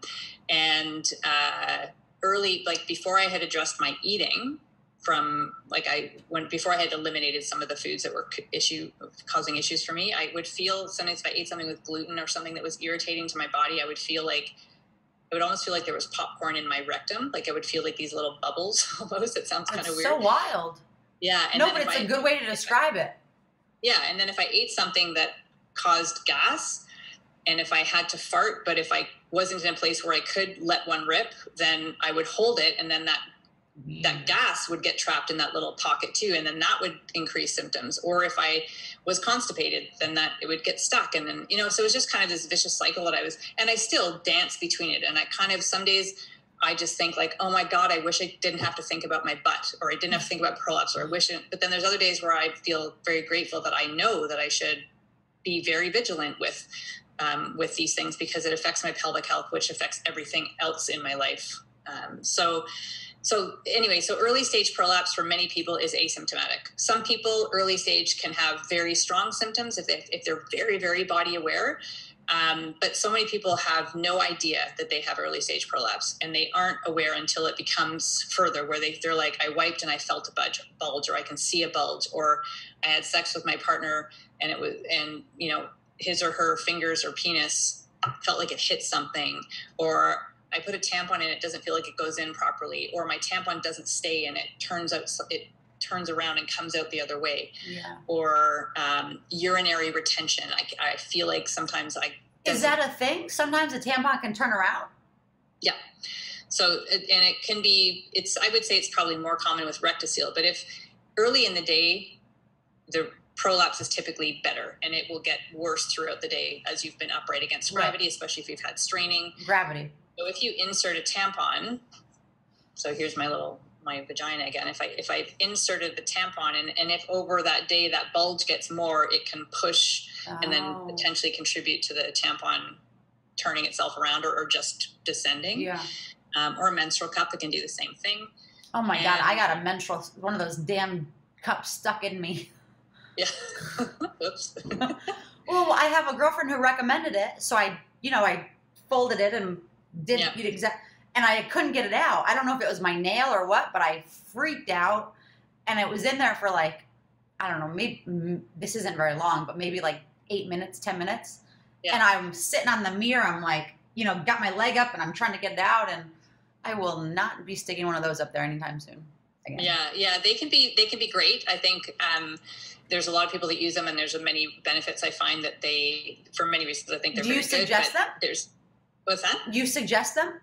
and uh, early like before i had addressed my eating from like I when before I had eliminated some of the foods that were issue causing issues for me, I would feel sometimes if I ate something with gluten or something that was irritating to my body, I would feel like I would almost feel like there was popcorn in my rectum. Like I would feel like these little bubbles almost. It sounds kind of weird. So wild. Yeah. no, but it's I, a good way to describe it. Yeah, and then if I ate something that caused gas, and if I had to fart, but if I wasn't in a place where I could let one rip, then I would hold it, and then that that gas would get trapped in that little pocket too and then that would increase symptoms. Or if i was constipated then that it would get stuck. And then you know so it was just kind of this vicious cycle that i was and i still dance between it. And i kind of some days i just think like oh my god i wish i didn't have to think about my butt or i didn't have to think about prolapse or i wish it but then there's other days where i feel very grateful that i know that i should be very vigilant with um, with these things because it affects my pelvic health which affects everything else in my life. Um, so so anyway, so early stage prolapse for many people is asymptomatic. Some people early stage can have very strong symptoms if, they, if they're very, very body aware. Um, but so many people have no idea that they have early stage prolapse and they aren't aware until it becomes further where they, they're like, I wiped and I felt a bulge, bulge or I can see a bulge or I had sex with my partner and it was, and you know, his or her fingers or penis felt like it hit something or I put a tampon in, it doesn't feel like it goes in properly, or my tampon doesn't stay in, it turns out it turns around and comes out the other way, yeah. or um, urinary retention. I, I feel like sometimes I is that a thing? Sometimes a tampon can turn around. Yeah. So and it can be. It's I would say it's probably more common with rectocele, but if early in the day the prolapse is typically better and it will get worse throughout the day as you've been upright against gravity, right. especially if you've had straining. Gravity. So if you insert a tampon, so here's my little my vagina again. If I if I've inserted the tampon and, and if over that day that bulge gets more, it can push oh. and then oh. potentially contribute to the tampon turning itself around or, or just descending. Yeah. Um, or a menstrual cup that can do the same thing. Oh my and, god, I got a menstrual one of those damn cups stuck in me. Yeah. Oops. Well, I have a girlfriend who recommended it, so I, you know, I folded it and did Yeah. it exact, and I couldn't get it out. I don't know if it was my nail or what, but I freaked out, and it was in there for like, I don't know, maybe this isn't very long, but maybe like eight minutes, ten minutes, Yeah. and I'm sitting on the mirror. I'm like, you know, got my leg up, and I'm trying to get it out, and I will not be sticking one of those up there anytime soon. Again. Yeah, yeah, they can be they can be great. I think um, there's a lot of people that use them, and there's many benefits. I find that they, for many reasons, I think they're Do you very good. suggest but them? There's what's that? You suggest them?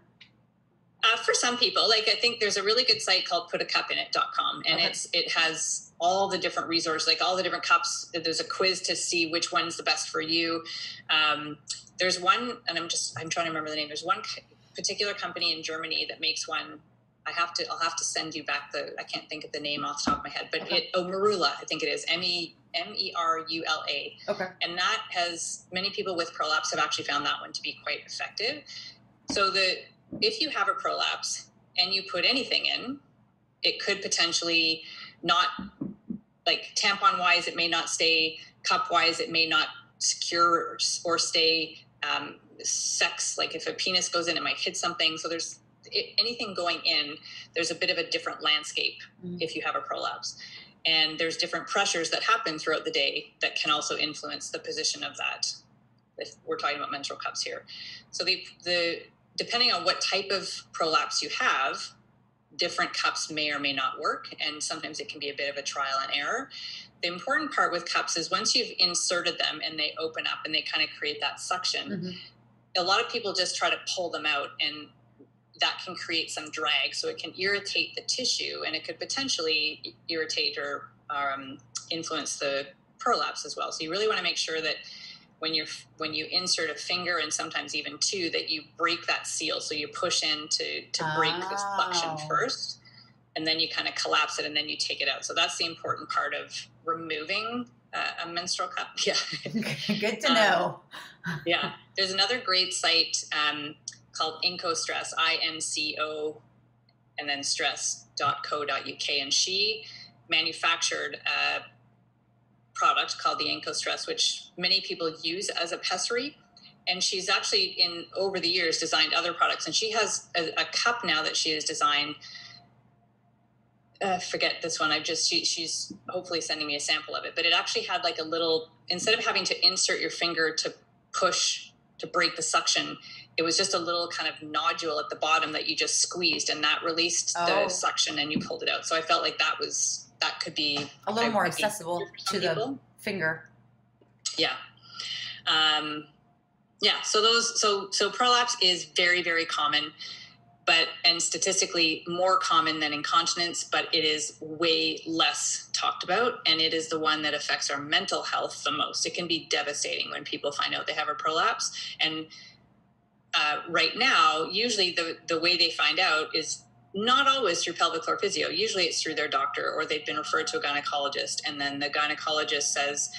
Uh, for some people, like I think there's a really good site called putacupinit.com and Okay. it's it has all the different resources, like all the different cups. There's a quiz to see which one's the best for you. Um, there's one, and I'm just I'm trying to remember the name. There's one c- particular company in Germany that makes one. I have to I'll have to send you back the I can't think of the name off the top of my head, but Okay. it oh MeLuna I think it is M E M E R U L A Okay. and that has many people with prolapse have actually found that one to be quite effective so the if you have a prolapse and you put anything in it could potentially not like tampon wise it may not stay cup wise it may not secure or stay um, sex like if a penis goes in it might hit something so there's i anything going in there's a bit of a different landscape Mhm. if you have a prolapse and there's different pressures that happen throughout the day that can also influence the position of that if we're talking about menstrual cups here so the the depending on what type of prolapse you have different cups may or may not work and sometimes it can be a bit of a trial and error the important part with cups is once you've inserted them and they open up and they kind of create that suction Mhm. a lot of people just try to pull them out and that can create some drag. So it can irritate the tissue and it could potentially irritate or um, influence the prolapse as well. So you really want to make sure that when you when you insert a finger and sometimes even two that you break that seal. So you push in to to break the suction Oh. first and then you kind of collapse it and then you take it out. So that's the important part of removing uh, a menstrual cup. Yeah. Good to Um, know. yeah. There's another great site um, called inco stress i-n-c-o and then stress.co.uk and she manufactured a product called the Incostress which many people use as a pessary. And she's actually in over the years designed other products. And she has a, a cup now that she has designed. Uh, forget this one. I just she, she's hopefully sending me a sample of it, but it actually had like a little instead of having to insert your finger to push to break the suction, it was just a little kind of nodule at the bottom that you just squeezed, and that released Oh. the suction, and you pulled it out. So I felt like that was that could be A little I- more accessible to the finger. Yeah. Um, yeah. So those so so prolapse is very very common, but and statistically more common than incontinence, but it is way less talked about, and it is the one that affects our mental health the most. It can be devastating when people find out they have a prolapse, and uh, right now, usually the the way they find out is not always through pelvic floor physio. Usually it's through their doctor or they've been referred to a gynecologist, and then the gynecologist says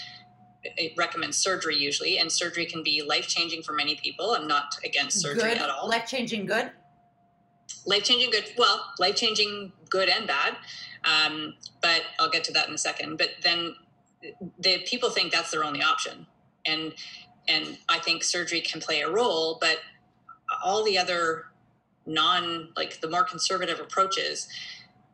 it recommends surgery usually, and surgery can be life changing for many people. I'm not against surgery good, at all. life changing, good. life changing good, well, life changing good and bad. Um, but I'll get to that in a second. But then the people think that's their only option, and and I think surgery can play a role, but all the other non like the more conservative approaches,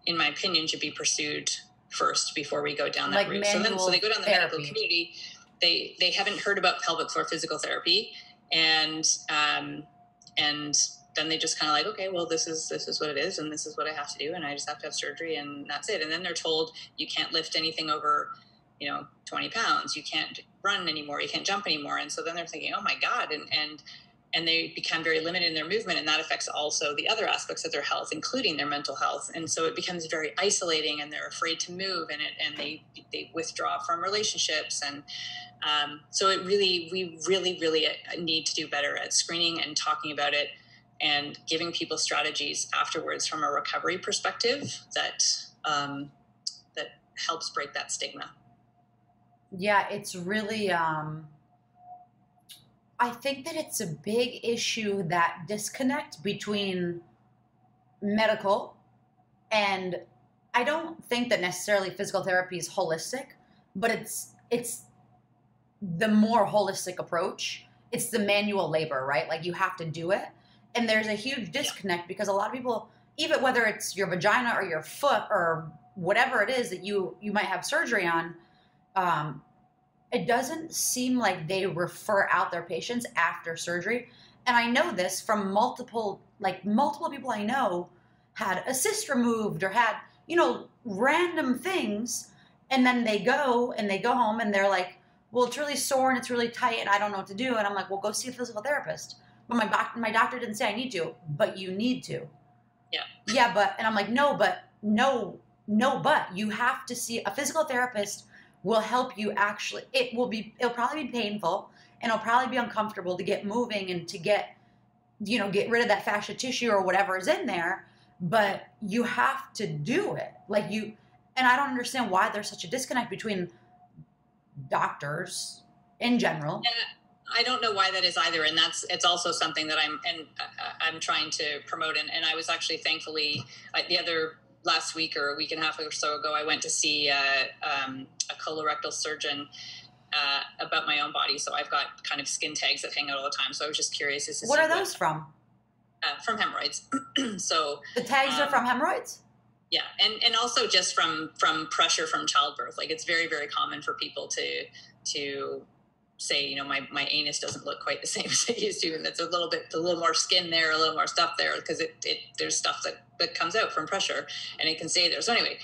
in my opinion, should be pursued first before we go down that Like route. So then, so they go down the manual medical community. They they haven't heard about pelvic floor physical therapy, and um, and then they just kind of like, okay, well, this is this is what it is, and this is what I have to do, and I just have to have surgery, and that's it. And then they're told you can't lift anything over, you know, twenty pounds. You can't run anymore. You can't jump anymore. And so then they're thinking, oh my god, and and and they become very limited in their movement, and that affects also the other aspects of their health, including their mental health. And so it becomes very isolating, and they're afraid to move, and it and they they withdraw from relationships, and um, so it really we really really uh, need to do better at screening and talking about it and giving people strategies afterwards from a recovery perspective that um, that helps break that stigma. Yeah, it's really um I think that it's a big issue that disconnect between medical and I don't think that necessarily physical therapy is holistic, but it's it's the more holistic approach. It's the manual labor, right? Like you have to do it. And there's a huge disconnect because a lot of people, even whether it's your vagina or your foot or whatever it is that you you might have surgery on, um, it doesn't seem like they refer out their patients after surgery. And I know this from multiple, like multiple people I know had a cyst removed or had, you know, random things. And then they go and they go home and they're like, well, it's really sore and it's really tight and I don't know what to do. And I'm like, well, go see a physical therapist. But my doc- my doctor didn't say I need to, but you need to. Yeah. Yeah, but and I'm like, no, but no, no, but you have to see a physical therapist will help you actually it will be it'll probably be painful and it'll probably be uncomfortable to get moving and to get you know get rid of that fascia tissue or whatever is in there but you have to do it like you and i don't understand why there's such a disconnect between doctors in general yeah. I don't know why that is either, and that's it's also something that I'm and uh, I'm trying to promote. And, and I was actually thankfully the other last week or a week and a half or so ago, I went to see uh, um, a colorectal surgeon uh, about my own body. So I've got kind of skin tags that hang out all the time. So I was just curious. What are those from? Uh, from hemorrhoids. so the tags um, are from hemorrhoids. Yeah, and and also just from from pressure from childbirth. Like it's very very common for people to to say, you know, my, my anus doesn't look quite the same as it used to, and there's a little bit, a little more skin there, a little more stuff there, because it, it there's stuff that, that comes out from pressure, and it can stay there. So anyway,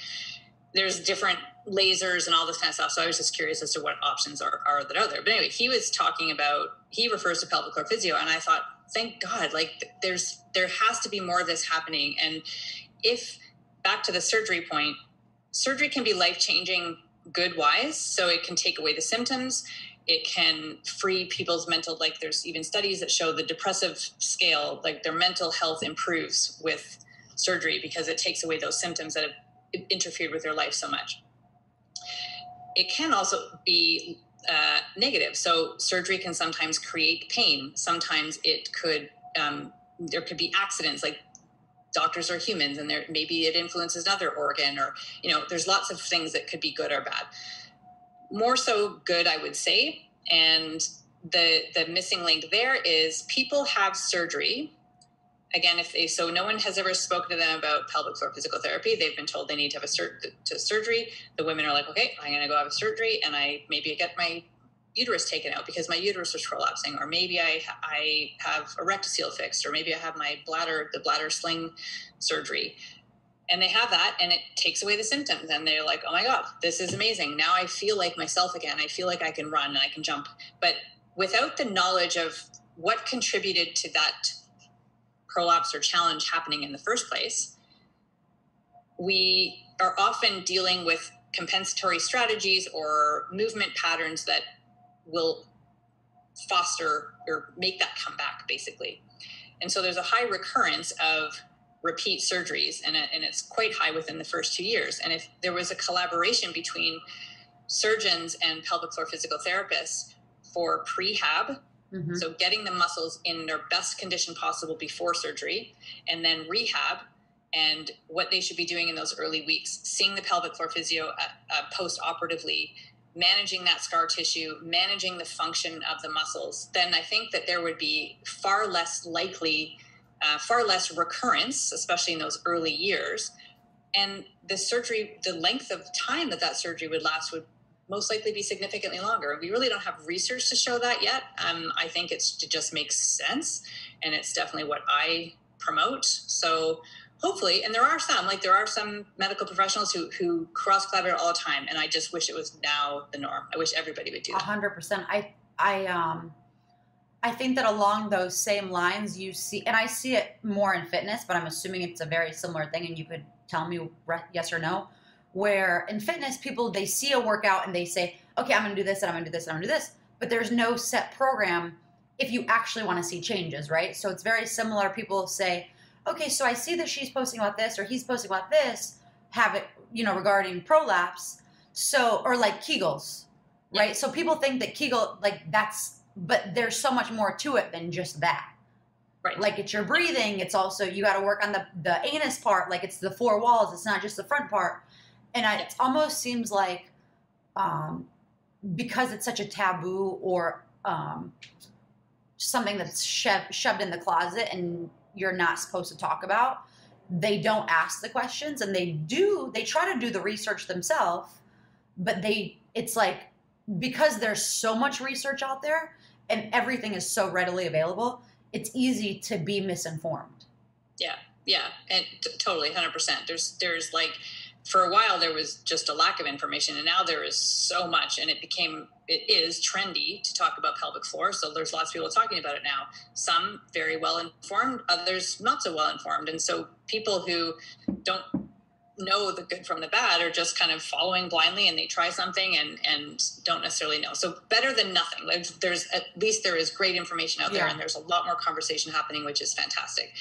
there's different lasers and all this kind of stuff. So I was just curious as to what options are, are that out there. But anyway, he was talking about he refers to pelvic floor physio, and I thought, thank God, like there's there has to be more of this happening. And if back to the surgery point, surgery can be life changing good wise, so it can take away the symptoms it can free people's mental like there's even studies that show the depressive scale like their mental health improves with surgery because it takes away those symptoms that have interfered with their life so much. It can also be uh, negative. So surgery can sometimes create pain. Sometimes it could um, there could be accidents like doctors are humans and there maybe it influences another organ or you know there's lots of things that could be good or bad more so good, I would say. And the the missing link there is people have surgery. Again, if they so no one has ever spoken to them about pelvic floor physical therapy. They've been told they need to have a sur- to surgery. The women are like, okay, I'm going to go have a surgery, and I maybe get my uterus taken out because my uterus was prolapsing, or maybe I I have a rectocele fixed, or maybe I have my bladder the bladder sling surgery and they have that and it takes away the symptoms and they're like oh my god this is amazing. Now i feel like myself again. I feel like i can run and i can jump. But without the knowledge of what contributed to that prolapse or challenge happening in the first place we are often dealing with compensatory strategies or movement patterns that will foster or make that come back basically. And so there's a high recurrence of repeat surgeries, and, and it's quite high within the first two years. And if there was a collaboration between surgeons and pelvic floor physical therapists for prehab, mm-hmm. so getting the muscles in their best condition possible before surgery, and then rehab, and what they should be doing in those early weeks, seeing the pelvic floor physio uh, uh, post operatively, managing that scar tissue, managing the function of the muscles, then I think that there would be far less likely uh, far less recurrence, especially in those early years. And the surgery, the length of time that that surgery would last would most likely be significantly longer. We really don't have research to show that yet. Um, I think it's, it just makes sense, and it's definitely what I promote. So hopefully, and there are some, like there are some medical professionals who who cross collaborate all the time, and I just wish it was now the norm. I wish everybody would do that. hundred percent. I I um I think that along those same lines, you see, and I see it more in fitness, but I'm assuming it's a very similar thing, and you could tell me yes or no. Where in fitness, people they see a workout and they say, "Okay, I'm going to do this, and I'm going to do this, and I'm going to do this," but there's no set program if you actually want to see changes, right? So it's very similar. People say, "Okay, so I see that she's posting about this, or he's posting about this, have it, you know, regarding prolapse." So or like Kegels, right? So people think that Kegel, like that's but there's so much more to it than just that. Right. Like it's your breathing. It's also you got to work on the the anus part. Like it's the four walls. It's not just the front part. And I, it almost seems like um, because it's such a taboo or um, something that's shoved, shoved in the closet and you're not supposed to talk about, they don't ask the questions and they do, they try to do the research themselves, but they, it's like, because there's so much research out there and everything is so readily available, it's easy to be misinformed. Yeah, yeah, and t- totally, hundred percent. There's, there's like, for a while there was just a lack of information and now there is so much and it became it is trendy to talk about pelvic floor so there's lots of people talking about it now some very well informed others not so well informed and so people who don't know the good from the bad are just kind of following blindly and they try something and and don't necessarily know so better than nothing like there's at least there is great information out there yeah. and there's a lot more conversation happening which is fantastic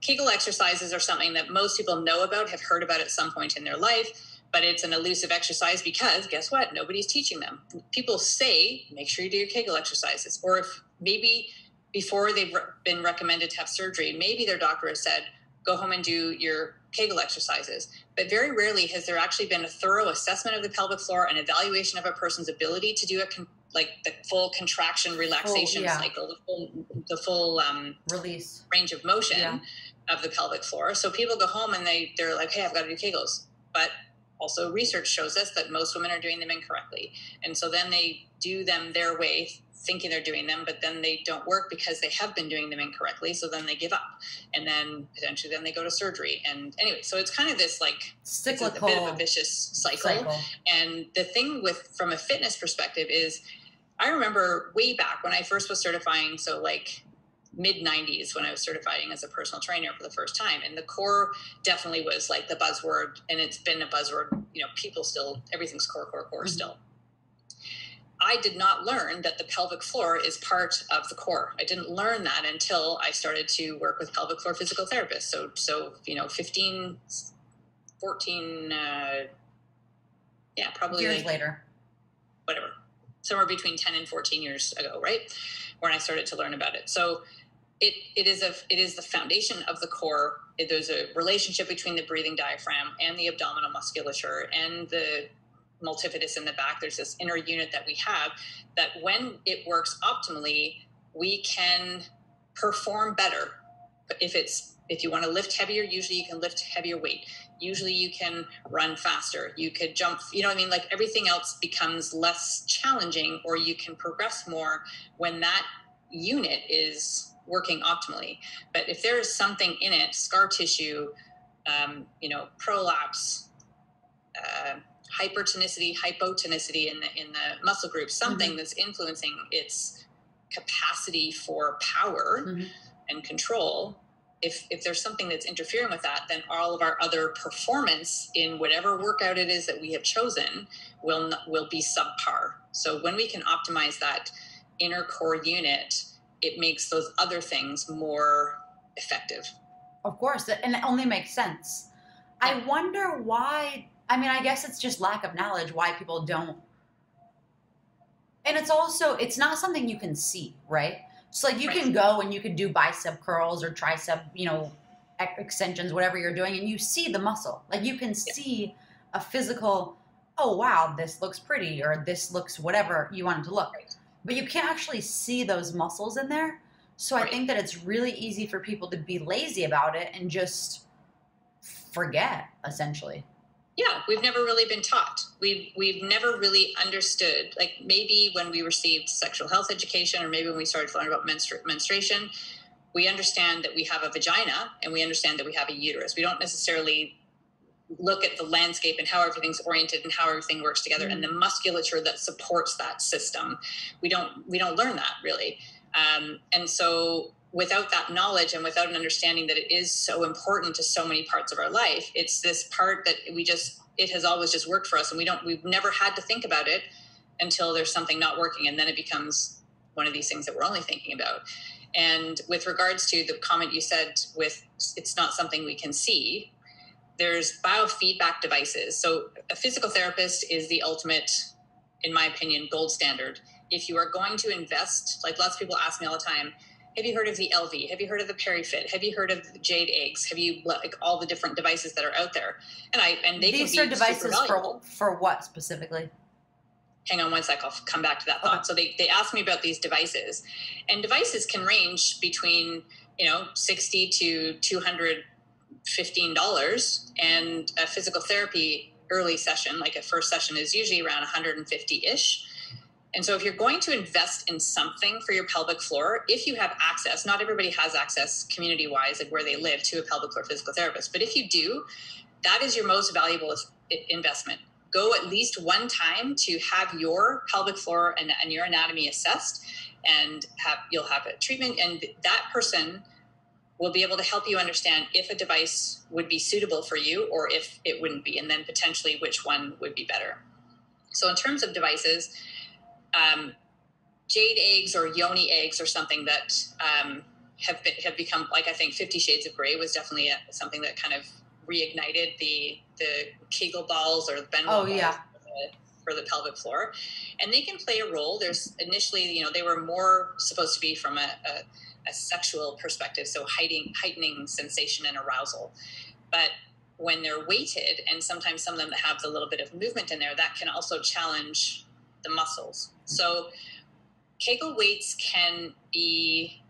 Kegel exercises are something that most people know about, have heard about at some point in their life, but it's an elusive exercise because guess what? Nobody's teaching them. People say, make sure you do your Kegel exercises. Or if maybe before they've been recommended to have surgery, maybe their doctor has said, go home and do your Kegel exercises. But very rarely has there actually been a thorough assessment of the pelvic floor and evaluation of a person's ability to do a con- like the full contraction relaxation yeah. cycle, the full, the full um, release range of motion. Yeah of the pelvic floor. So people go home and they they're like, hey, I've got to do Kegels, but also research shows us that most women are doing them incorrectly, and so then they do them their way thinking they're doing them but then they don't work because they have been doing them incorrectly so then they give up and then potentially then they go to surgery and anyway so it's kind of this like cyclical a bit of a vicious cycle. cycle and the thing with from a fitness perspective is i remember way back when i first was certifying so like mid 90s when I was certifying as a personal trainer for the first time. And the core definitely was like the buzzword, and it's been a buzzword. You know, people still, everything's core, core, core mm-hmm. still. I did not learn that the pelvic floor is part of the core. I didn't learn that until I started to work with pelvic floor physical therapists. So, so you know, 15, 14, uh, yeah, probably years like, later, whatever, somewhere between 10 and 14 years ago, right? When I started to learn about it. So it, it is a it is the foundation of the core. It, there's a relationship between the breathing diaphragm and the abdominal musculature and the multifidus in the back. There's this inner unit that we have that when it works optimally, we can perform better. If it's if you want to lift heavier, usually you can lift heavier weight. Usually you can run faster. You could jump, you know I mean? Like everything else becomes less challenging or you can progress more when that unit is working optimally. But if there is something in it, scar tissue, um, you know, prolapse, uh, hypertonicity, hypotonicity in the in the muscle group, something mm-hmm. that's influencing its capacity for power mm-hmm. and control. If, if there's something that's interfering with that, then all of our other performance in whatever workout it is that we have chosen will will be subpar. So when we can optimize that inner core unit, it makes those other things more effective. Of course, and it only makes sense. Yeah. I wonder why. I mean, I guess it's just lack of knowledge why people don't. And it's also it's not something you can see, right? So like you right. can go and you can do bicep curls or tricep, you know, extensions, whatever you're doing, and you see the muscle. Like you can yeah. see a physical. Oh wow, this looks pretty, or this looks whatever you want it to look. Right but you can't actually see those muscles in there. So right. I think that it's really easy for people to be lazy about it and just forget, essentially. Yeah, we've never really been taught. We've we've never really understood. Like maybe when we received sexual health education, or maybe when we started to learn about menstru- menstruation, we understand that we have a vagina and we understand that we have a uterus. We don't necessarily look at the landscape and how everything's oriented and how everything works together mm-hmm. and the musculature that supports that system we don't we don't learn that really um, and so without that knowledge and without an understanding that it is so important to so many parts of our life it's this part that we just it has always just worked for us and we don't we've never had to think about it until there's something not working and then it becomes one of these things that we're only thinking about and with regards to the comment you said with it's not something we can see there's biofeedback devices. So a physical therapist is the ultimate, in my opinion, gold standard. If you are going to invest, like lots of people ask me all the time, have you heard of the Elvie? Have you heard of the PeriFit? Have you heard of the Jade eggs? Have you like all the different devices that are out there? And I and they these are devices for for what specifically? hang on one sec i'll come back to that thought okay. so they, they asked me about these devices and devices can range between you know 60 to 215 dollars and a physical therapy early session like a first session is usually around 150 ish and so if you're going to invest in something for your pelvic floor if you have access not everybody has access community wise and where they live to a pelvic floor physical therapist. But if you do that is your most valuable investment. Go at least one time to have your pelvic floor and, and your anatomy assessed and have you'll have a treatment. And that person will be able to help you understand if a device would be suitable for you or if it wouldn't be and then potentially which one would be better. So in terms of devices um, jade eggs or yoni eggs or something that um, have been, have become like I think Fifty Shades of Grey was definitely a, something that kind of reignited the the Kegel balls or the Ben Wa oh, balls yeah. for, the, for the pelvic floor, and they can play a role. There's initially, you know, they were more supposed to be from a, a, a sexual perspective, so heightening heightening sensation and arousal, but when they're weighted, and sometimes some of them that have a little bit of movement in there, that can also challenge the muscles. So Kegel weights can be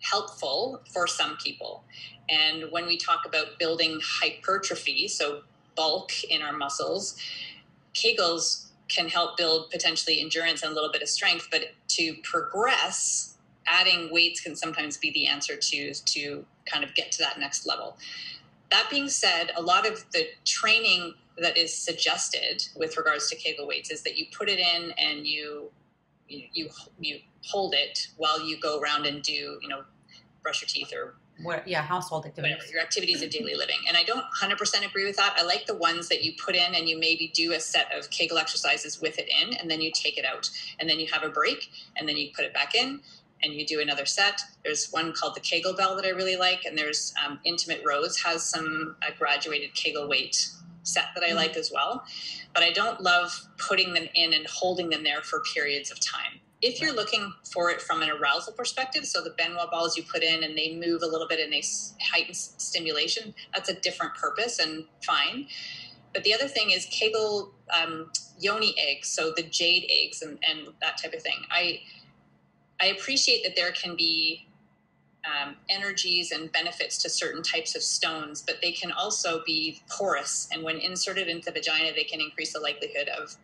helpful for some people. And when we talk about building hypertrophy, so bulk in our muscles, Kegels can help build potentially endurance and a little bit of strength. But to progress, adding weights can sometimes be the answer to to kind of get to that next level. That being said, a lot of the training that is suggested with regards to Kegel weights is that you put it in and you you you, you hold it while you go around and do you know brush your teeth or yeah, household activities. Whatever, your activities of daily living. And I don't 100% agree with that. I like the ones that you put in and you maybe do a set of Kegel exercises with it in, and then you take it out. And then you have a break, and then you put it back in, and you do another set. There's one called the Kegel Bell that I really like, and there's um, Intimate Rose has some uh, graduated Kegel weight set that I mm-hmm. like as well. But I don't love putting them in and holding them there for periods of time if you're looking for it from an arousal perspective, so the Ben Wa balls you put in and they move a little bit and they heighten stimulation, that's a different purpose and fine. But the other thing is Kegel um, yoni eggs, so the jade eggs and, and that type of thing. I I appreciate that there can be um, energies and benefits to certain types of stones, but they can also be porous, and when inserted into the vagina, they can increase the likelihood of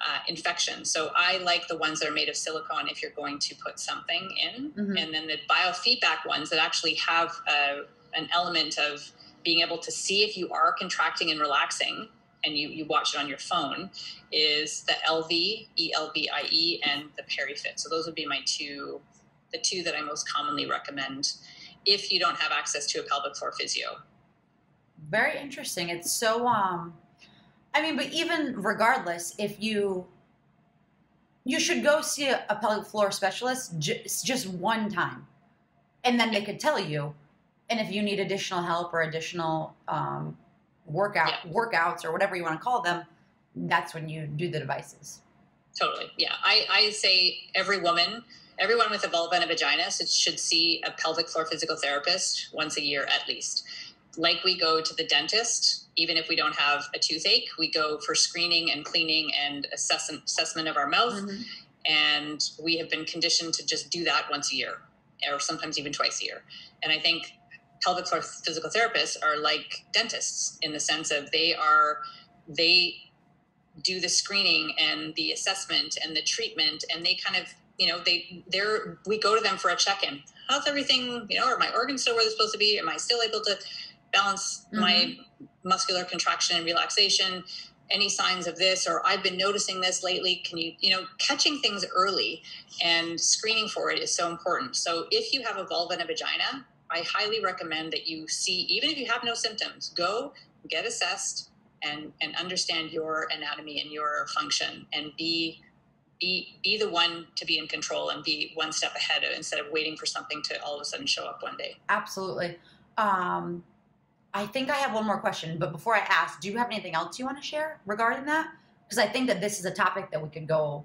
uh, infection. So I like the ones that are made of silicone if you're going to put something in. Mm-hmm. And then the biofeedback ones that actually have uh, an element of being able to see if you are contracting and relaxing and you, you watch it on your phone is the LV, ELVIE, and the PeriFit. So those would be my two, the two that I most commonly recommend if you don't have access to a pelvic floor physio. Very interesting. It's so um I mean, but even regardless, if you you should go see a, pelvic floor specialist just, just one time, and then they could tell you. And if you need additional help or additional um, workout yeah. workouts or whatever you want to call them, that's when you do the devices. Totally, yeah. I, I say every woman, everyone with a vulva and a vagina should see a pelvic floor physical therapist once a year at least like we go to the dentist, even if we don't have a toothache, we go for screening and cleaning and assess- assessment of our mouth. Mm-hmm. And we have been conditioned to just do that once a year or sometimes even twice a year. And I think pelvic floor physical therapists are like dentists in the sense of they are, they do the screening and the assessment and the treatment and they kind of you know they they're we go to them for a check-in. How's everything you know are my organs still where they're supposed to be? Am i still able to balance mm-hmm. my muscular contraction and relaxation? Any signs of this? Or i've been noticing this lately. Can you you know catching things early and screening for it is so important. So if you have a vulva and a vagina i highly recommend that you see even if you have no symptoms go get assessed and and understand your anatomy and your function and be be be the one to be in control and be one step ahead of, instead of waiting for something to all of a sudden show up one day absolutely um I think I have one more question, but before I ask, do you have anything else you want to share regarding that? Because I think that this is a topic that we could go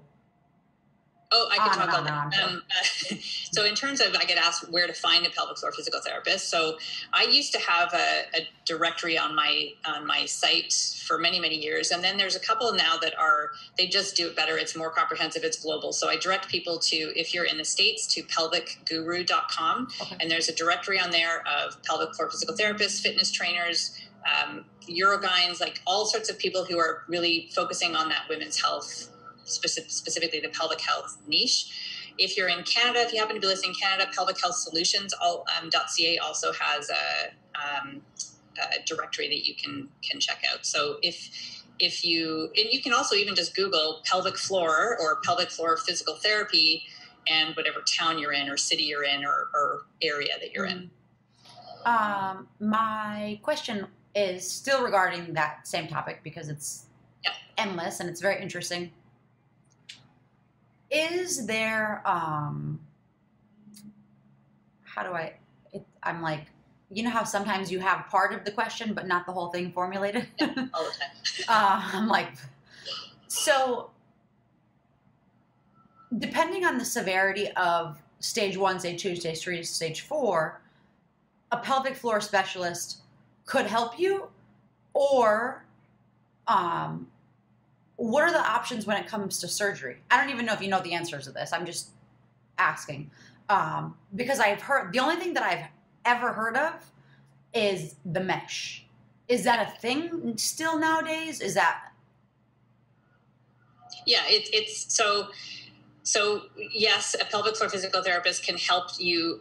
Oh, I can talk about that. Um, uh, so, in terms of, I get asked where to find a pelvic floor physical therapist. So, I used to have a, a, directory on my on my site for many many years, and then there's a couple now that are they just do it better. It's more comprehensive. It's global. So, I direct people to if you're in the states to pelvicguru.com, okay. and there's a directory on there of pelvic floor physical therapists, fitness trainers. Um, Urogynes, like all sorts of people who are really focusing on that women's health specific, specifically the pelvic health niche. If you're in Canada, if you happen to be listening in Canada, Pelvic Health Solutions all, um, .ca also has a, um, a directory that you can can check out. So if if you and you can also even just Google pelvic floor or pelvic floor physical therapy and whatever town you're in or city you're in or, or area that you're in. Um, my question is still regarding that same topic because it's yeah. endless and it's very interesting is there um how do i it, i'm like you know how sometimes you have part of the question but not the whole thing formulated? Yeah, all the time. Uh, i'm like so depending on the severity of stage one stage two stage three stage four a pelvic floor specialist could help you or um, what are the options when it comes to surgery? I don't even know if you know the answers to this. I'm just asking um, because I've heard the only thing that I've ever heard of is the mesh. Is that a thing still nowadays? Is that? Yeah, it, it's so. So yes, a pelvic floor physical therapist can help you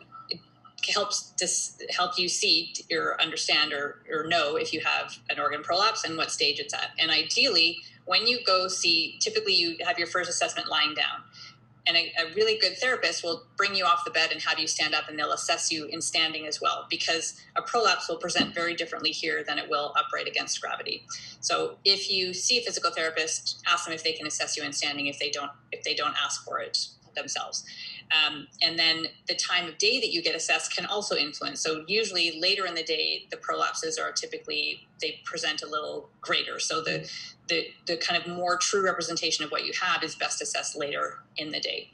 helps dis, help you see or understand or, or know if you have an organ prolapse and what stage it's at. And ideally, when you go see, typically you have your first assessment lying down. And a, a, really good therapist will bring you off the bed and have you stand up, and they'll assess you in standing as well, because a prolapse will present very differently here than it will upright against gravity. So, if you see a physical therapist, ask them if they can assess you in standing. If they don't, if they don't ask for it themselves, um, and then the time of day that you get assessed can also influence. So usually later in the day, the prolapses are typically they present a little greater. So the the the kind of more true representation of what you have is best assessed later in the day.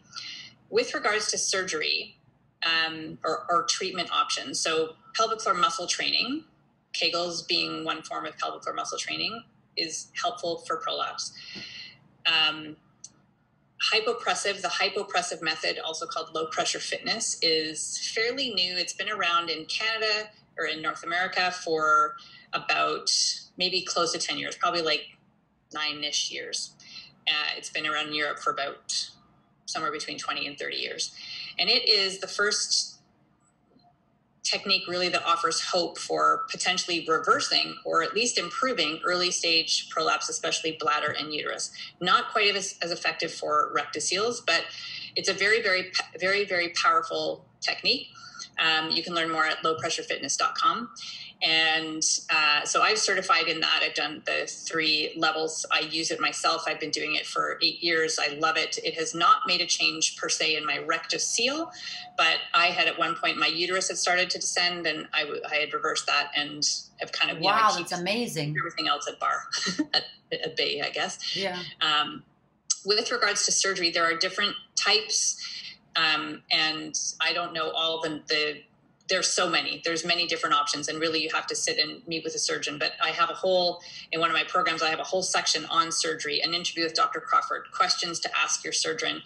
With regards to surgery um, or, or treatment options, so pelvic floor muscle training, Kegels being one form of pelvic floor muscle training, is helpful for prolapse. Um, hypopressive, the hypopressive method, also called low pressure fitness, is fairly new. It's been around in Canada or in North America for about maybe close to 10 years, probably like nine ish years. Uh, it's been around in Europe for about somewhere between 20 and 30 years. And it is the first technique really that offers hope for potentially reversing or at least improving early stage prolapse, especially bladder and uterus. Not quite as, as effective for rectocele, but it's a very, very, very, very powerful technique. Um, you can learn more at lowpressurefitness.com. And uh, so I've certified in that. I've done the three levels. I use it myself. I've been doing it for eight years. I love it. It has not made a change per se in my rectocele, but I had at one point my uterus had started to descend, and I, w- I had reversed that and have kind of wow, you know, that's amazing. Everything else at bar at, at bay, I guess. Yeah. Um, with regards to surgery, there are different types, um, and I don't know all the the there's so many there's many different options and really you have to sit and meet with a surgeon. But i have a whole in one of my programs i have a whole section on surgery an interview with dr crawford questions to ask your surgeon.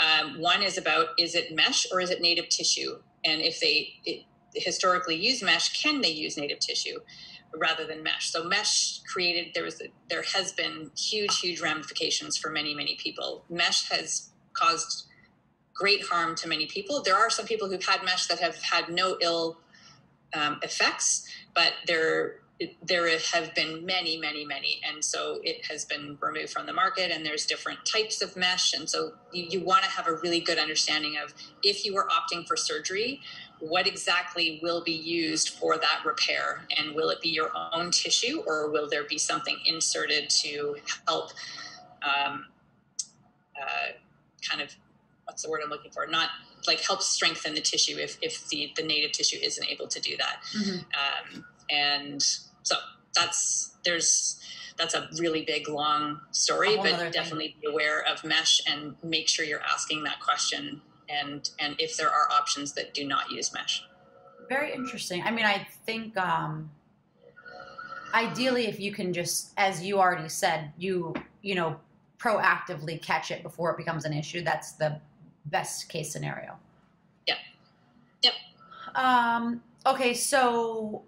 Um, one is about is it mesh or is it native tissue? And if they it, historically use mesh can they use native tissue rather than mesh? So mesh created there was there has been huge huge ramifications for many many people. Mesh has caused great harm to many people. There are some people who've had mesh that have had no ill um, effects, but there there have been many, many, many, and so it has been removed from the market. And there's different types of mesh, and so you, you want to have a really good understanding of if you are opting for surgery, what exactly will be used for that repair, and will it be your own tissue, or will there be something inserted to help um, uh, kind of what's the word I'm looking for? Not like help strengthen the tissue if, if the, the native tissue isn't able to do that. Mm-hmm. Um, and so that's there's that's a really big long story but definitely be aware of mesh and make sure you're asking that question and and if there are options that do not use mesh very interesting i mean i think um ideally if you can just as you already said you you know proactively catch it before it becomes an issue that's the best case scenario yep yep um okay so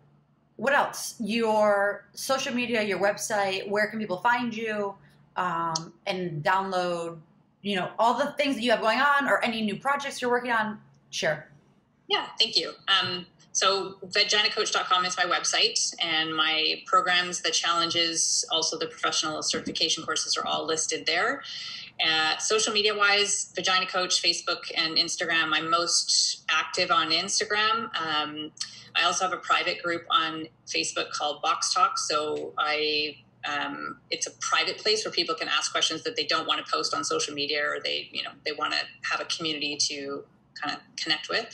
what else? Your social media, your website, where can people find you um, and download, you know, all the things that you have going on or any new projects you're working on? Share. Yeah, thank you. Um, so vaginacoach.com is my website and my programs, the challenges, also the professional certification courses are all listed there. Social media wise, Vagina Coach, Facebook, and Instagram. I'm most active on Instagram. Um, I also have a private group on Facebook called Box Talk. So I um, it's a private place where people can ask questions that they don't want to post on social media or they you know they want to have a community to kind of connect with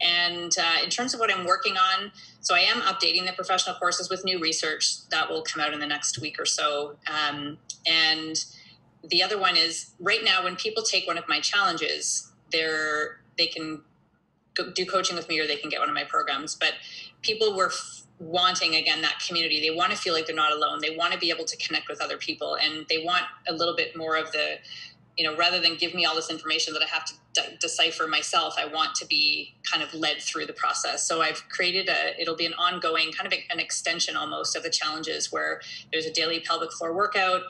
and uh, in terms of what i'm working on so i am updating the professional courses with new research that will come out in the next week or so um, and the other one is right now when people take one of my challenges they're they can do coaching with me or they can get one of my programs. But people were f- wanting again that community. They want to feel like they're not alone. They want to be able to connect with other people. And they want a little bit more of the you know rather than give me all this information that i have to de- decipher myself i want to be kind of led through the process. So i've created a it'll be an ongoing kind of a, an extension almost of the challenges where there's a daily pelvic floor workout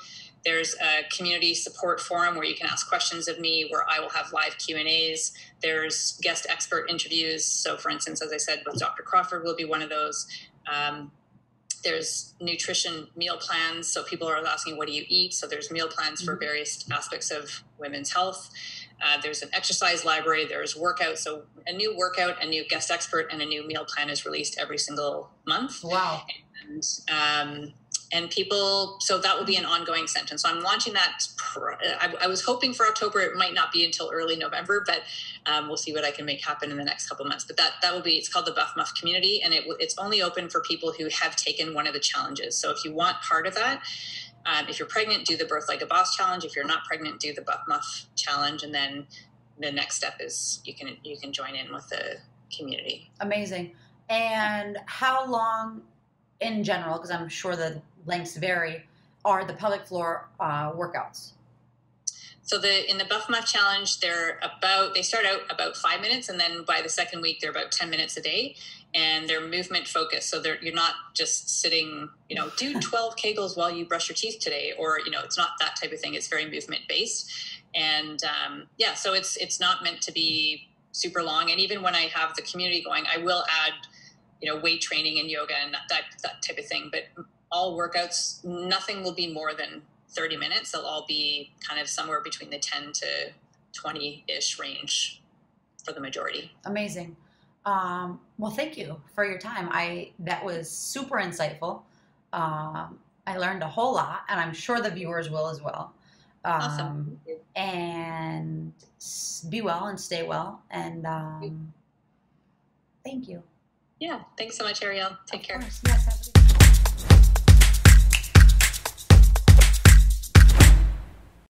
there's a community support forum where you can ask questions of me, where I will have live Q and A's. There's guest expert interviews. So, for instance, as I said, with Dr. Crawford will be one of those. Um, there's nutrition meal plans. So people are asking, what do you eat? So there's meal plans for mm-hmm. various aspects of women's health. Uh, there's an exercise library. There's workout. So a new workout, a new guest expert, and a new meal plan is released every single month. Wow. And um, and people so that will be an ongoing sentence. So i'm launching that I, I, was hoping for october it might not be until early november but um, we'll see what i can make happen in the next couple months. But that that will be it's called the buff muff community and it, it's only open for people who have taken one of the challenges. So if you want part of that um, if you're pregnant do the birth like a boss challenge. If you're not pregnant do the buff muff challenge and then the next step is you can you can join in with the community. Amazing. And how long in general because i'm sure the lengths vary, are the pelvic floor uh, workouts? So the in the Buff Muff Challenge, they're about they start out about five minutes, and then by the second week, they're about ten minutes a day, and they're movement focused. So they're you're not just sitting, you know, do twelve Kegels while you brush your teeth today, or you know, it's not that type of thing. It's very movement based, and um, yeah, so it's it's not meant to be super long. And even when I have the community going, I will add, you know, weight training and yoga and that that type of thing, but all workouts, nothing will be more than 30 minutes. They'll all be kind of somewhere between the 10 to 20 ish range for the majority. Amazing. Um, well, thank you for your time. I that was super insightful. Um, I learned a whole lot, and I'm sure the viewers will as well. Um, awesome. And be well and stay well. And um, thank you. Yeah. Thanks so much, Ariel. Take of care. Yes,